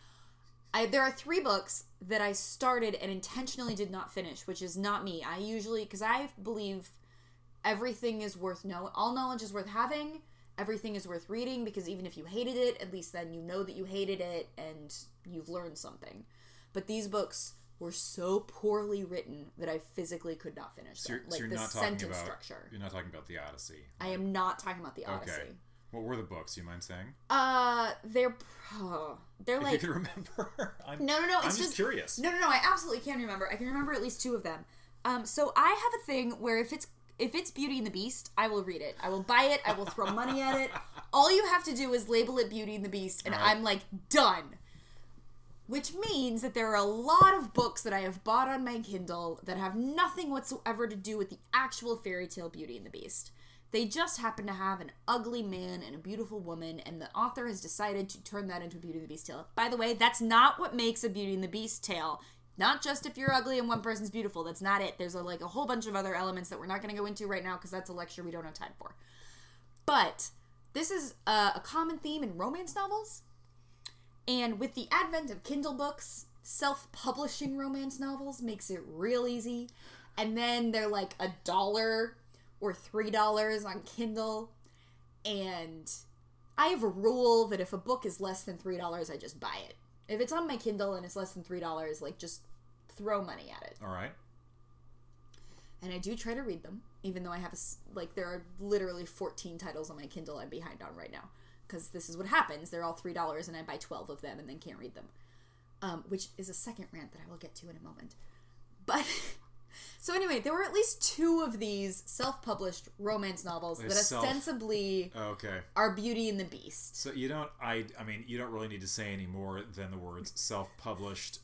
I, there are three books that I started and intentionally did not finish, which is not me. I usually, because I believe everything is worth know. All knowledge is worth having. Everything is worth reading because even if you hated it, at least then you know that you hated it and you've learned something. But these books were so poorly written that I physically could not finish So them. like so you're the not talking sentence about structure. you're not talking about the Odyssey. I am not talking about the Odyssey. Okay. What were the books? You mind saying? Uh, they're oh, they're if like you could remember. I'm, no, no, no. It's I'm just, just curious. No, no, no. I absolutely can remember. I can remember at least two of them. Um, so I have a thing where if it's if it's Beauty and the Beast, I will read it. I will buy it. I will throw money at it. All you have to do is label it Beauty and the Beast, and right. I'm like done. Which means that there are a lot of books that I have bought on my Kindle that have nothing whatsoever to do with the actual fairy tale Beauty and the Beast. They just happen to have an ugly man and a beautiful woman, and the author has decided to turn that into a Beauty and the Beast tale. By the way, that's not what makes a Beauty and the Beast tale. Not just if you're ugly and one person's beautiful. That's not it. There's a, like a whole bunch of other elements that we're not going to go into right now because that's a lecture we don't have time for. But this is uh, a common theme in romance novels. And with the advent of Kindle books, self publishing romance novels makes it real easy. And then they're like a dollar or three dollars on Kindle. And I have a rule that if a book is less than three dollars, I just buy it. If it's on my Kindle and it's less than three dollars, like just throw money at it. All right. And I do try to read them, even though I have a like there are literally fourteen titles on my Kindle I'm behind on right now because this is what happens. They're all three dollars, and I buy twelve of them and then can't read them. Um, which is a second rant that I will get to in a moment. But so anyway, there were at least two of these self-published romance novels They're that self- ostensibly Okay. are Beauty and the Beast. So you don't. I. I mean, you don't really need to say any more than the words "self-published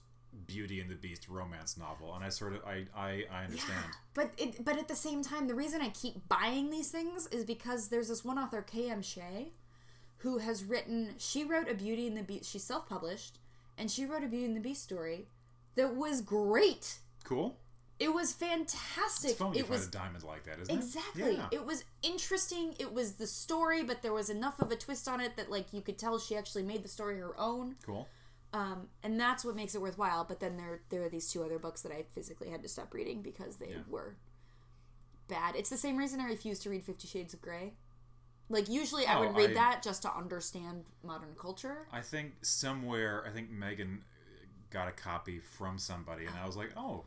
Beauty and the Beast" romance novel, and I sort of. I. I. I understand. But it, but at the same time, the reason I keep buying these things is because there's this one author, K.M. Shea, who has written. She wrote a Beauty and the Beast. she self-published, and she wrote a Beauty and the Beast story that was great. Cool. It was fantastic. It's fun it was a diamond like that, isn't exactly. it? Yeah. It was interesting. It was the story, but there was enough of a twist on it that like you could tell she actually made the story her own. Cool. Um, and that's what makes it worthwhile. But then there there are these two other books that I physically had to stop reading because they Yeah. were bad. It's the same reason I refuse to read Fifty Shades of Grey. Like usually I Oh, would read I- that just to understand modern culture. I think somewhere. I think Megan got a copy from somebody, and I was like, "Oh,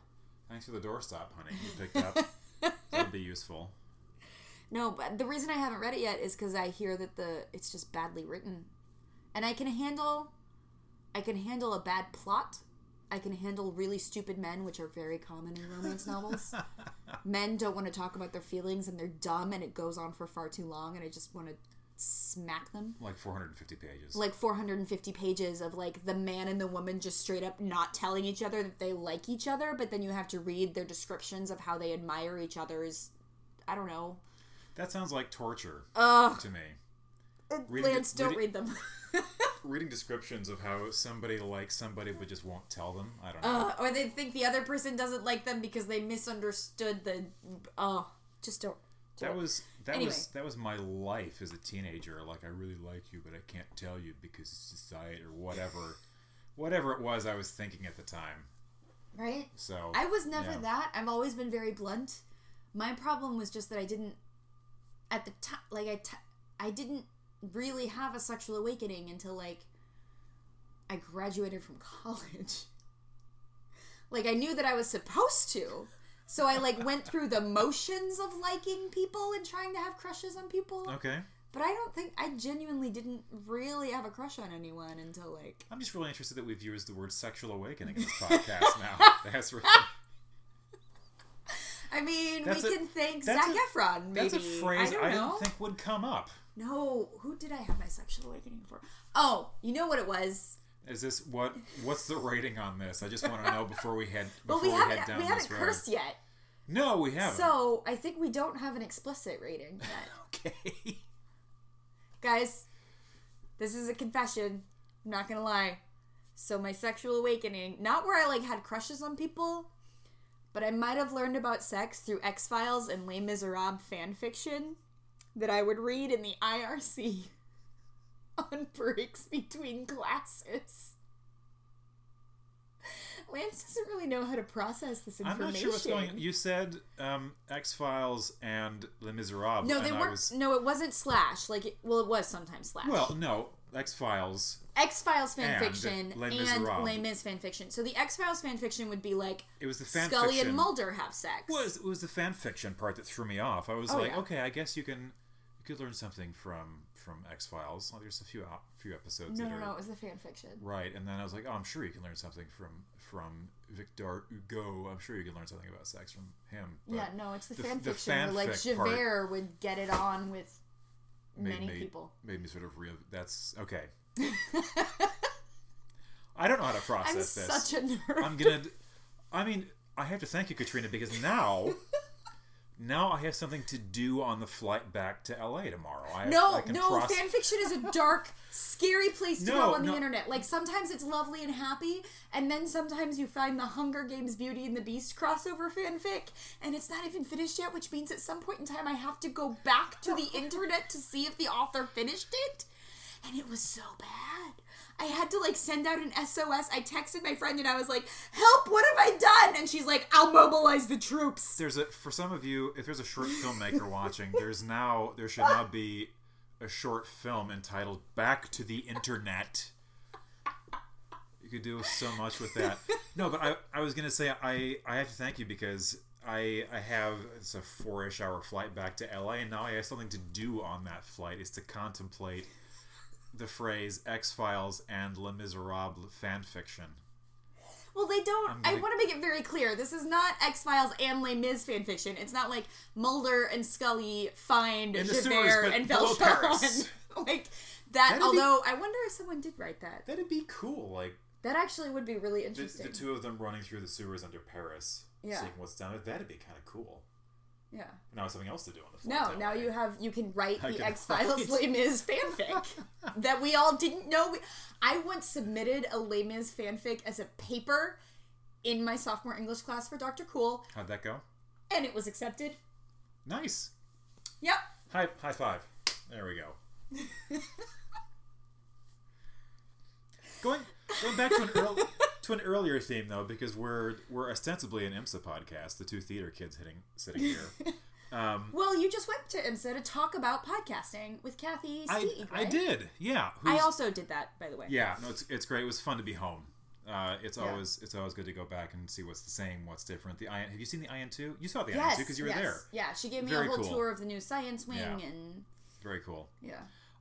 thanks for the doorstop, honey. You picked up. That'd be useful." No, but the reason I haven't read it yet is because I hear that the it's just badly written, and I can handle, I can handle a bad plot. I can handle really stupid men, which are very common in romance novels. Men don't want to talk about their feelings, and they're dumb, and it goes on for far too long, and I just want to smack them. Like 450 pages. Like 450 pages of like the man and the woman just straight up not telling each other that they like each other, but then you have to read their descriptions of how they admire each other's. I don't know. that sounds like torture Ugh. to me. Reading it- Lance, don't reading- read them. Reading descriptions of how somebody likes somebody but just won't tell them. I don't know. uh, or they think the other person doesn't like them because they misunderstood the. Oh, just don't. That was that Anyway. was that was my life as a teenager. Like I really like you, but I can't tell you because it's society or whatever, whatever it was I was thinking at the time. Right? So I was never yeah. that. I've always been very blunt. My problem was just that I didn't, at the time, like I, t- I didn't really have a sexual awakening until like I graduated from college. like I knew that I was supposed to. So I like went through the motions of liking people and trying to have crushes on people. Okay, But I don't think I genuinely didn't really have a crush on anyone until like I'm just really interested that we've used the word sexual awakening in this podcast now. That's really I mean, That's we a- can thank that's Zac a- Efron. Maybe that's a phrase I, don't I, didn't think would come up. No, who did I have my sexual awakening for? Oh, you know what it was? Is this what? What's the rating on this? I just want to know before we head Well, we we, haven't head down we haven't this road. cursed yet, No, we haven't. so I think we don't have an explicit rating yet, okay. guys. This is a confession. I'm not gonna lie. So my sexual awakening, not where I like had crushes on people, but I might have learned about sex through X Files and Les Miserables fan fiction that I would read in the IRC on breaks between classes. Lance doesn't really know how to process this information. I'm not sure what's going. You said um, X Files and Les Miserables. no, they weren't. was- No, it wasn't slash. Like, it, well, it was sometimes slash. Well, no, X Files. X Files And fanfiction Les and. Les Mis fanfiction. So the X Files fanfiction would be like It was the fan Scully fiction. and Mulder have sex. was it was the fan fiction part that threw me off. I was Oh, like, yeah. okay, I guess you can you could learn something from from X Files. Well, oh, there's a few out- few episodes no, that no, are no, it was the fanfiction. right, and then I was like, oh, I'm sure you can learn something from from Victor Hugo. I'm sure you can learn something about sex from him. But yeah, no, it's the, the- where like fanfic part Javert would get it on with many me, people. Made me sort of real. That's okay. I don't know how to process I'm this. such a nerd. I'm gonna. I mean, I have to thank you, Katrina, because now, now I have something to do on the flight back to LA tomorrow. I, No, I can no, process- fanfiction is a dark, scary place to No, go on the internet. Like sometimes it's lovely and happy, and then sometimes you find the Hunger Games Beauty and the Beast crossover fanfic, and it's not even finished yet, which means at some point in time I have to go back to the internet to see if the author finished it. And it was so bad. I had to like send out an SOS. I texted my friend and I was like, "Help! What have I done?" And she's like, "I'll mobilize the troops." There's a for some of you, if there's a short filmmaker watching, there's now there should now be a short film entitled "Back to the Internet." You could do so much with that. No, but I, I was gonna say I, I have to thank you because I I have it's a four-ish hour flight back to LA, and now I have something to do on that flight. Is to contemplate the phrase X Files and Les Miserables fan fiction. Well, they don't. I'm I want to make it very clear. This is not X Files and Les Mis fanfiction. It's not like Mulder and Scully find In the Javert and below like that. That'd be- although I wonder if someone did write that. That'd be cool. Like That actually would be really the, interesting. the two of them running through the sewers under Paris, Yeah. seeing what's down there. That'd be kind of cool. Yeah. Now it's something else to do on the flight. No, to now LA. you have you can write I the X Files write. Les Mis fanfic that we all didn't know. We, I once submitted a Les Mis fanfic as a paper in my sophomore English class for Dr. Cool, How'd that go? and it was accepted. Nice. Yep. High high five. There we go. going going back to an earl, to an earlier theme though, because we're we're ostensibly an IMSA podcast, the two theater kids hitting sitting here. Um, Well, you just went to IMSA to talk about podcasting with Kathy I Steed, I did, yeah. I also did that, by the way. yeah. No, it's it's great. It was fun to be home. Uh, it's Yeah. always it's always good to go back and see what's the same, what's different. The IN, have you seen the IN two? You saw the Yes, two because you were yes. there. Yeah, she gave me Very a whole cool. tour of the new science wing, Yeah. and Very cool. yeah.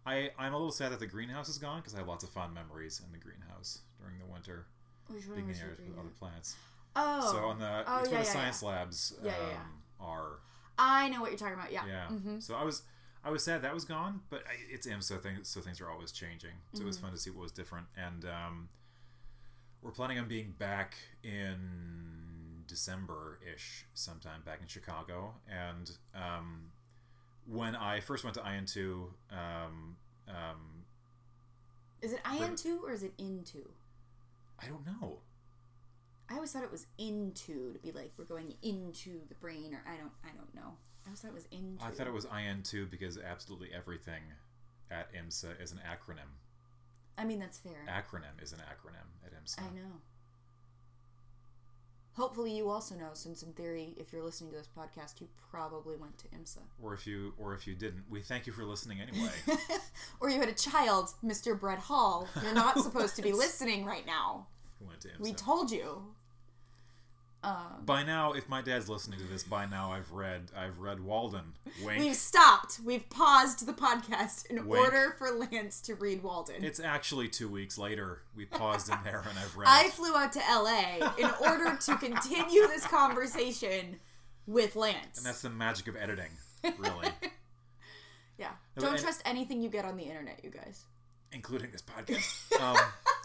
I I'm a little sad that the greenhouse is gone because I had lots of fond memories in the greenhouse during the winter. Which one being was with other plants. Oh, So on the Oh, it's yeah, where the science yeah. labs um, are. I know what you're talking about. Yeah. Yeah. hmm So I was I was sad that was gone, but I, it's IMSA thing, so things are always changing. So Mm-hmm. it was fun to see what was different, and um, we're planning on being back in December ish, sometime back in Chicago. And um, when I first went to IN two, um, um, Is it IN two or is it into? I don't know. I always thought it was into to be like we're going into the brain, or I don't, I don't know. I always thought it was into. I thought it was IN two because absolutely everything at IMSA is an acronym. I mean, that's fair. Acronym is an acronym at IMSA. I know. Hopefully, you also know, since in theory, if you're listening to this podcast, you probably went to IMSA. Or if you or if you didn't, we thank you for listening anyway. or you had a child, Mr. Brett Hall. You're not supposed to be listening right now. who went to IMSA. We told you. Um, by now, if my dad's listening to this, by now I've read I've read Walden. Wink. we've stopped. We've paused the podcast in Wink. order for Lance to read Walden. It's actually two weeks later. We paused in there and I've read. I flew out to LA in order to continue this conversation with Lance. and that's the magic of editing, really, yeah. Don't and- trust anything you get on the internet, you guys. including this podcast. Um,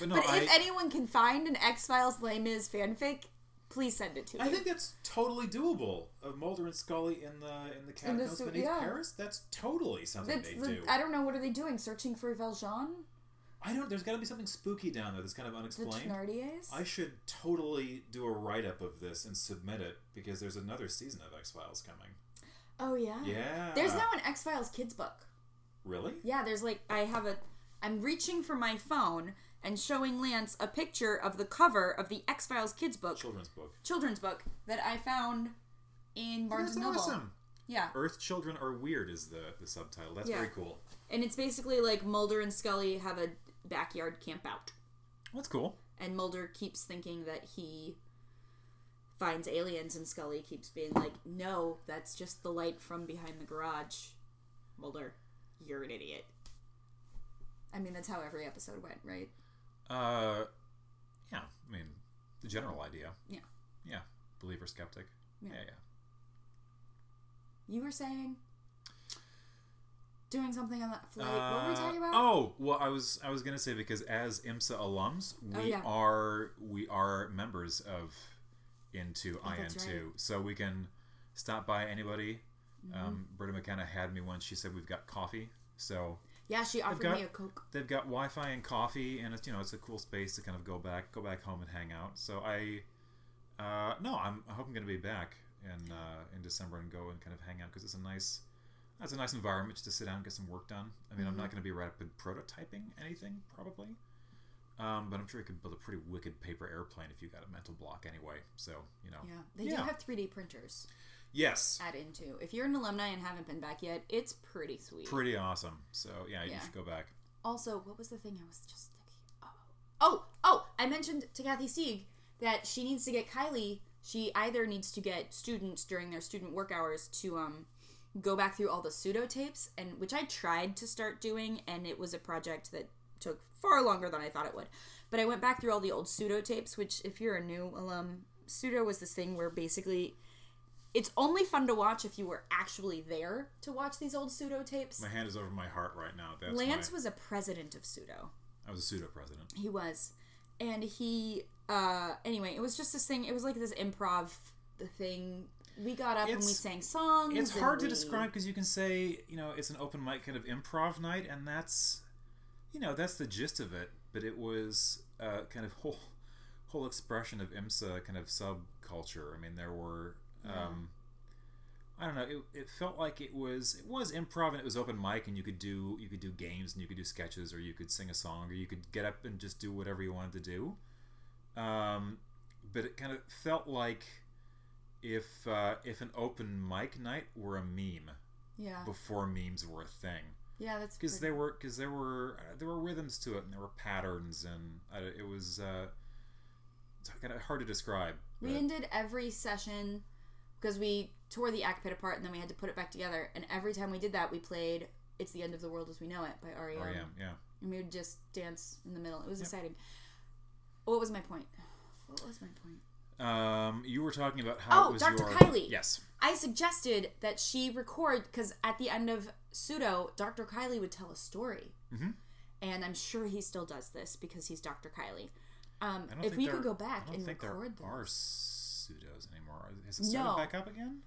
but no, But I, if anyone can find an X Files Les Mis fanfic, please send it to me. I think that's totally doable. Of Mulder and Scully in the in the catacombs su- beneath yeah. Paris. That's totally something That's they the, do. I don't know what are they doing? Searching for Valjean? I don't. There's got to be something spooky down there that's kind of The unexplained. Thenardiers? I should totally do a write up of this and submit it because there's another season of X Files coming. oh yeah. Yeah. There's now an X Files kids book. Really? Yeah, there's like I have a I'm reaching for my phone and showing Lance a picture of the cover of the X Files kids book, Children's book. children's book that I found in Barnes That's and Noble. awesome. Yeah. Earth Children Are Weird is the, the subtitle. That's Yeah. very cool. And it's basically like Mulder and Scully have a backyard camp out. That's cool. And Mulder keeps thinking that he finds aliens and Scully keeps being like, "No, that's just the light from behind the garage." Mulder, you're an idiot. I mean, that's how every episode went, right? Uh, yeah. I mean, the general idea. Yeah. Yeah. Believer, skeptic. Yeah. Yeah, yeah. You were saying doing something on that flight. what were we Uh, talking about? Oh, well, I was I was gonna say because as IMSA alums, we Oh, yeah. are we are members of into Oh, IN2, so we can stop by anybody. Mm-hmm. Um, Britta McKenna had me once. She said we've got coffee, so yeah, she offered got- me a coke. they've got Wi-Fi and coffee, and it's you know it's a cool space to kind of go back go back home and hang out. So I, uh, no, I'm I hope I'm gonna be back in uh, in December and go and kind of hang out because it's a nice. That's a nice environment just to sit down and get some work done. I mean, I'm not going to be rapid prototyping anything, probably. Um, but I'm sure you could build a pretty wicked paper airplane if you got a mental block anyway. So, you know. Yeah, they Yeah. do have 3D printers. Yes. add into. If you're an alumni and haven't been back yet, it's pretty sweet. Pretty awesome. So yeah, you should go back. Also, what was the thing I was just thinking? Oh, oh, oh! I mentioned to Kathy Sieg that she needs to get Kylie. She either needs to get students during their student work hours to um go back through all the pseudo tapes, and which I tried to start doing, and it was a project that took far longer than I thought it would. But I went back through all the old pseudo tapes, which, if you're a new alum, pseudo was this thing where basically it's only fun to watch if you were actually there to watch these old pseudo tapes. My hand is over my heart right now. That's Lance my, was a president of pseudo. I was a pseudo president. He was. And he uh anyway, it was just this thing, it was like this improv thing. We got up and we sang songs. It's hard to describe because you can say, you know, it's an open mic kind of improv night, and that's, you know, that's the gist of it. But it was uh, kind of whole whole expression of IMSA kind of subculture. I mean, there were, um, I don't know, it, it felt like it was it was improv and it was open mic, and you could do you could do games and you could do sketches or you could sing a song or you could get up and just do whatever you wanted to do. Um, but it kind of felt like if uh, if an open mic night were a meme Yeah. before memes were a thing Yeah, that's because pretty- there were because there were uh, there were rhythms to it and there were patterns and uh, it was uh, kind of hard to describe. we but- ended every session because we tore the act pit apart and then we had to put it back together. And every time we did that, we played "It's the End of the World as We Know It" by REM, REM, yeah. and we would just dance in the middle. It was exciting. What was my point? What was my point? Um, you were talking about how Oh, Dr. your Kylie. Yes, I suggested that she record because at the end of Pseudo, Dr. Kylie would tell a story. Mhm. And I'm sure he still does this because he's Dr. Kylie. Um, if we there- could go back and record there this. Pseudos anymore. Has it started No. back up again?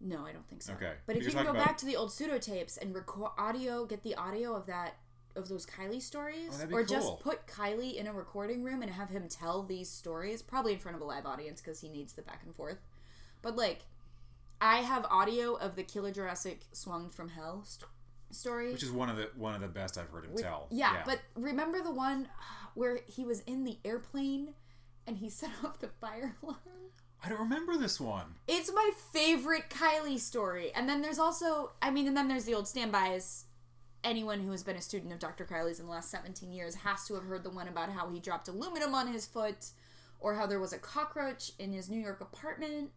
No, I don't think so. Okay. But if You're can go talking about- back to the old pseudo tapes and record audio, get the audio of that of those Kylie stories, Oh, that'd be or cool. just put Kylie in a recording room and have him tell these stories, probably in front of a live audience because he needs the back and forth. But like, I have audio of the Killer Jurassic swung from hell st- story. Which is one of the one of the best I've heard him With- tell. Yeah, but remember the one uh, where he was in the airplane and he set off the fire alarm? I don't remember this one. It's my favorite Kylie story. And then there's also, I mean, and then there's the old standbys. Anyone who has been a student of Dr. Kylie's in the last 17 years has to have heard the one about how he dropped aluminum on his foot or how there was a cockroach in his New York apartment.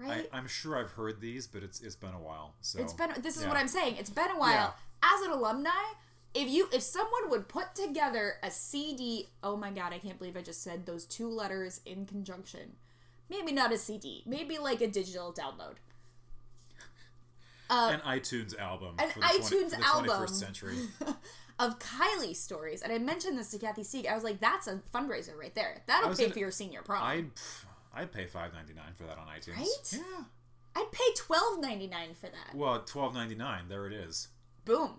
Right? I, I'm sure I've heard these, but it's it's been a while. So It's been this is yeah. what I'm saying. It's been a while. As an alumni, if you if someone would put together a CD, oh my god, I can't believe I just said those two letters in conjunction. Maybe not a CD, maybe like a digital download. Uh, an iTunes album. an for the iTunes for the album. 21st century. Of Kylie stories, and I mentioned this to Kathy Sieg. I was like, "That's a fundraiser right there. That'll pay gonna- for your senior prom." I'd I'd pay five ninety nine for that on iTunes. Right? Yeah. I'd pay twelve ninety nine for that. Well, twelve ninety nine. There it is. Boom,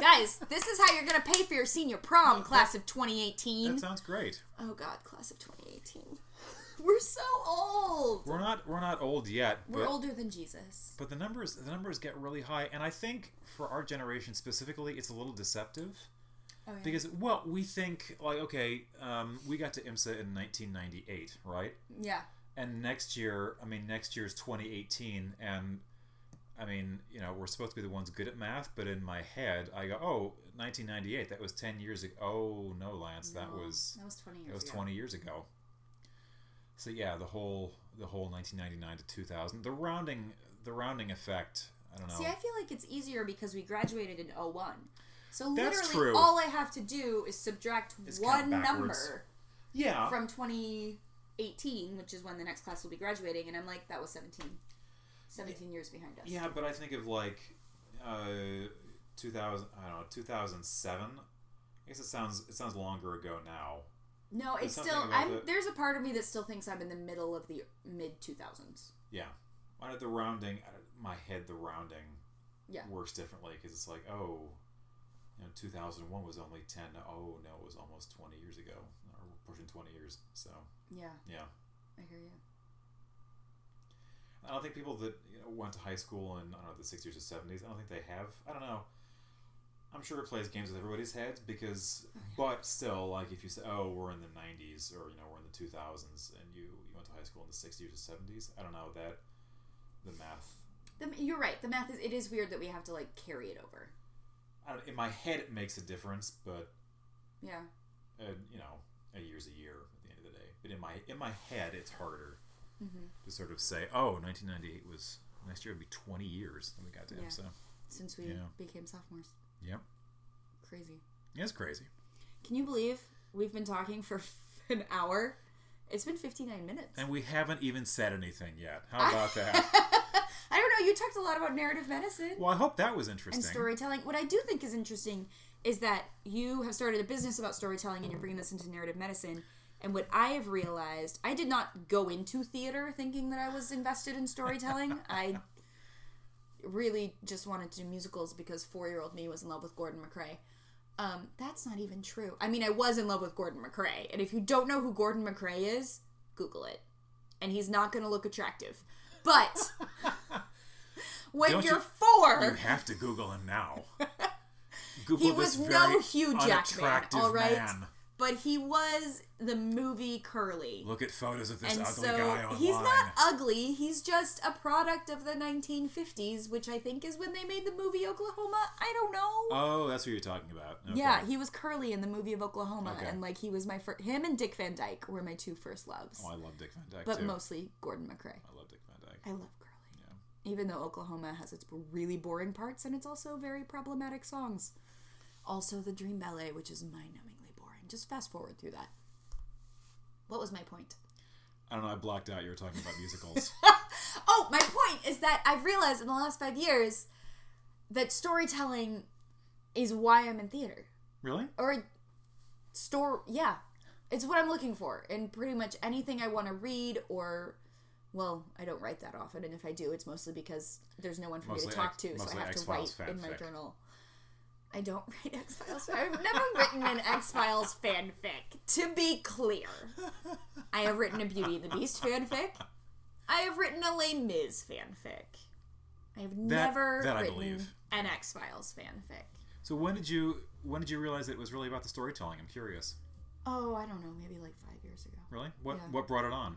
guys, this is how you're gonna pay for your senior prom, class of 2018. That sounds great. Oh God, class of 2018. We're so old. We're not we're not old yet, We're but older than Jesus. but the numbers the numbers get really high, and I think for our generation specifically, it's a little deceptive Oh, yeah. because well, we think like okay, um, we got to IMSA in nineteen ninety eight, right? yeah. and next year i mean next year is 2018 and i mean you know we're supposed to be the ones good at math but in my head i go oh 1998 that was 10 years ago oh no lance that was that was 20 years that was ago. 20 years ago so yeah the whole the whole 1999 to 2000 the rounding the rounding effect i don't know See, I feel like it's easier because we graduated in 01. So That's literally true. all I have to do is subtract one number yeah from 2018, which is when the next class will be graduating, and I'm like, that was 17. 17 years behind us. yeah but i think of like uh 2000 i don't know 2007 i guess it sounds it sounds longer ago now No, it's something still. I'm. the- There's a part of me that still thinks I'm in the middle of the mid 2000s. Yeah. Why did the rounding, uh, my head, the rounding Yeah. works differently because it's like, oh, you know, 2001 was only 10. Oh, no, it was almost 20 years ago, or pushing 20 years. So, Yeah, yeah. I hear you. I don't think people that you know, went to high school in, I don't know, the 60s or 70s, I don't think they have. I don't know. I'm sure it plays games with everybody's heads because, but still, like if you say, oh, we're in the 90s or, you know, we're in the 2000s and you, you went to high school in the 60s or 70s, I don't know, that the math. The, you're right. The math is it is weird that we have to like carry it over. I don't, in my head, it makes a difference, but Yeah. uh, you know, a year's a year at the end of the day. But in my in my head, it's harder Mm-hmm. to sort of say, "Oh, 1998 was next year would be 20 years." that we got to him. Yeah. So, Since we Yeah. became sophomores. yep, Crazy. it's crazy. Can you believe we've been talking for an hour? It's been 59 minutes. And we haven't even said anything yet. How about that? I don't know. You talked a lot about narrative medicine well, I hope that was interesting. and storytelling. What I do think is interesting is that you have started a business about storytelling and you're bringing this into narrative medicine. And what I have realized, I did not go into theater thinking that I was invested in storytelling. I really just wanted to do musicals because four year old me was in love with Gordon MacRae. Um, that's not even true. I mean, I was in love with Gordon MacRae. And if you don't know who Gordon MacRae is, Google it. And he's not going to look attractive. But when Don't you're you- four, You have to Google him now. Google He was no Hugh Jackman, all right? man. But he was the movie Curly. Look at photos of this and ugly so guy online. he's not ugly. He's just a product of the 1950s, which I think is when they made the movie Oklahoma. I don't know. Oh, that's what you're talking about. Okay. Yeah, he was Curly in the movie of Oklahoma, Okay. and like he was my first. Him and Dick Van Dyke were my two first loves, Oh, I love Dick Van Dyke but too. mostly Gordon MacRae. I love Dick Van Dyke. I love Curly, Yeah. even though Oklahoma has its really boring parts and it's also very problematic songs. Also, the Dream Ballet, which is mind-numbingly boring. Just fast forward through that. What was my point? I don't know. I blocked out. You were talking about musicals. Oh, my point is that I've realized in the last five years that storytelling is why I'm in theater. really? Or store, yeah. It's what I'm looking for in pretty much anything I want to read or. Well, I don't write that often, and if I do, it's mostly because there's no one for me to talk to, so I have to write in my journal. I don't write X Files. I've never written an X Files fanfic. To be clear, I have written a Beauty and the Beast fanfic. I have written a Les Mis fanfic. I have never that I written believe. an X Files fanfic. So when did you when did you realize it was really about the storytelling? I'm curious. Oh, I don't know, maybe like five years ago. Really? What Yeah. what brought it on?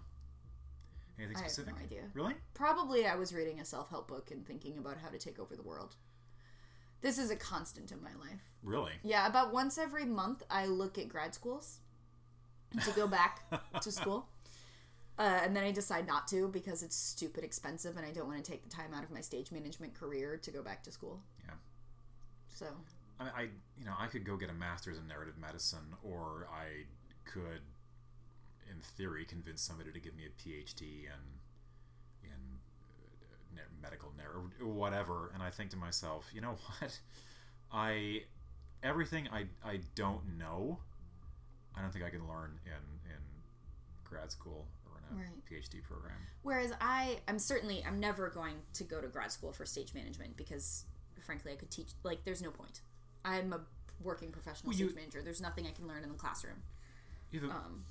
Anything specific? I have no idea. Really? Probably I was reading a self help book and thinking about how to take over the world. This is a constant in my life. Really? Yeah, about once every month, I look at grad schools to go back to school. Uh, and then I decide not to because it's stupid expensive and I don't want to take the time out of my stage management career to go back to school. Yeah. So, I mean, I you know I could go get a master's in narrative medicine, or I could, in theory, convince somebody to give me a PhD and medical narrative or whatever. And I think to myself, you know what? I everything I I don't know, I don't think I can learn in in grad school or in a Right. PhD program. whereas I, I'm certainly, I'm never going to go to grad school for stage management because, frankly, I could teach, like, there's no point. I'm a working professional Well, stage manager. There's nothing I can learn in the classroom. You have a, Um,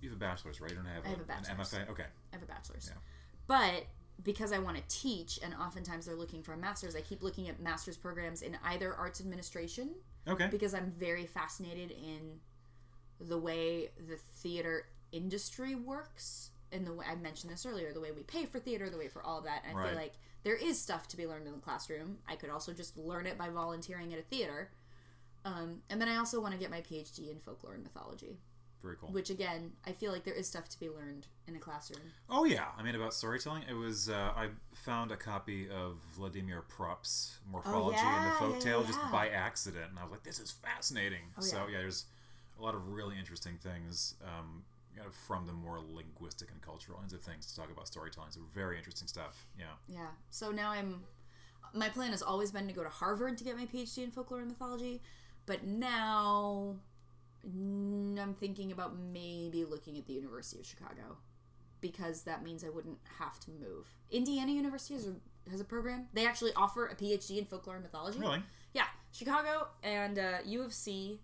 you have a bachelor's, right? You don't have, I have a an bachelor's. MFA. Okay. I have a bachelor's. Yeah. But because I want to teach, and oftentimes they're looking for a master's, I keep looking at master's programs in either arts administration Okay. because I'm very fascinated in the way the theater industry works. And the way I mentioned this earlier, the way we pay for theater, the way for all of that. And I feel like there is stuff to be learned in the classroom. I could also just learn it by volunteering at a theater. Um, and then I also want to get my PhD in folklore and mythology, Very cool. which again, I feel like there is stuff to be learned in a classroom. Oh yeah, I mean about storytelling. It was uh, I found a copy of Vladimir Propp's Morphology Oh, yeah, and the Folktale yeah, just by accident, and I was like, "This is fascinating." Oh, so yeah. yeah, there's a lot of really interesting things um, you know, from the more linguistic and cultural ends of things to talk about storytelling. So very interesting stuff. Yeah. Yeah. So now I'm. My plan has always been to go to Harvard to get my PhD in folklore and mythology, but now I'm thinking about maybe looking at the University of Chicago because that means I wouldn't have to move. Indiana University has a, has a program. They actually offer a PhD in folklore and mythology. Really? Yeah, Chicago and uh, U of C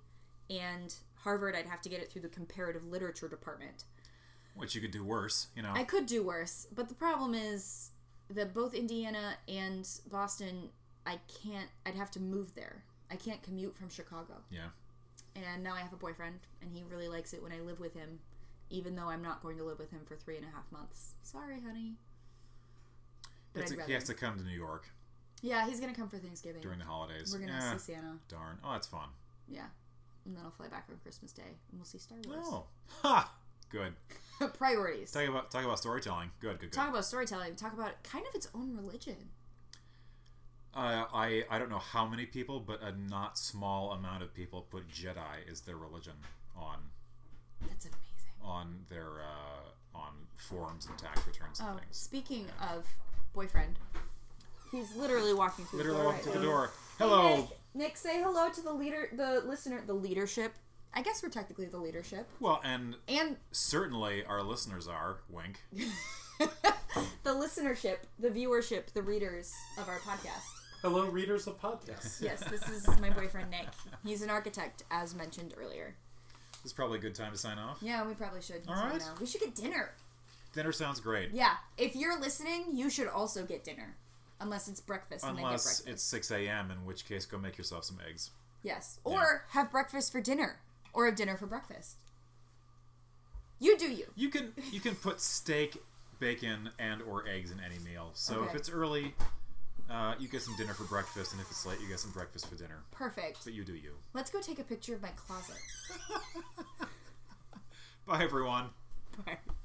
and Harvard. I'd have to get it through the comparative literature department. Which you could do worse, you know. I could do worse, but the problem is that both Indiana and Boston, I can't. I'd have to move there. I can't commute from Chicago. yeah. And now I have a boyfriend, and he really likes it when I live with him, even though I'm not going to live with him for three and a half months. Sorry, honey. but a- he has to come to New York Yeah, he's gonna come for Thanksgiving. during the holidays. We're gonna Eh, see Santa. Darn. Oh, that's fun. Yeah, and then I'll fly back on Christmas Day, and we'll see Star Wars. Oh, ha! Good. Priorities. Talk about talk about storytelling. Good, good, good. Talk about storytelling. Talk about kind of its own religion. Uh, I I don't know how many people, but a not small amount of people put Jedi as their religion on That's amazing. on their uh, on forums and tax returns and Oh, things. speaking of boyfriend, he's literally walking through Literally the door. walking right through the door. Hey, Hello. Nick. Nick, say hello to the leader, the listener, the leadership. I guess we're technically the leadership, Well, and and certainly our listeners are wink. the listenership, the viewership, the readers of our podcast. Hello, readers of podcasts. Yes, this is my boyfriend Nick. He's an architect, as mentioned earlier. This is probably a good time to sign off. Yeah, we probably should. All so right. now. We should get dinner. Dinner sounds great. Yeah, if you're listening, you should also get dinner, unless it's breakfast. and then get Unless breakfast. it's 6 a.m., in which case go make yourself some eggs. Yes. Or have breakfast for dinner. Or have dinner for breakfast. You do you. You can you can put steak, bacon, and or eggs in any meal. So if it's early, uh, you get some dinner for breakfast, and if it's late, you get some breakfast for dinner. Perfect. But you do you. Let's go take a picture of my closet. Bye everyone. Bye.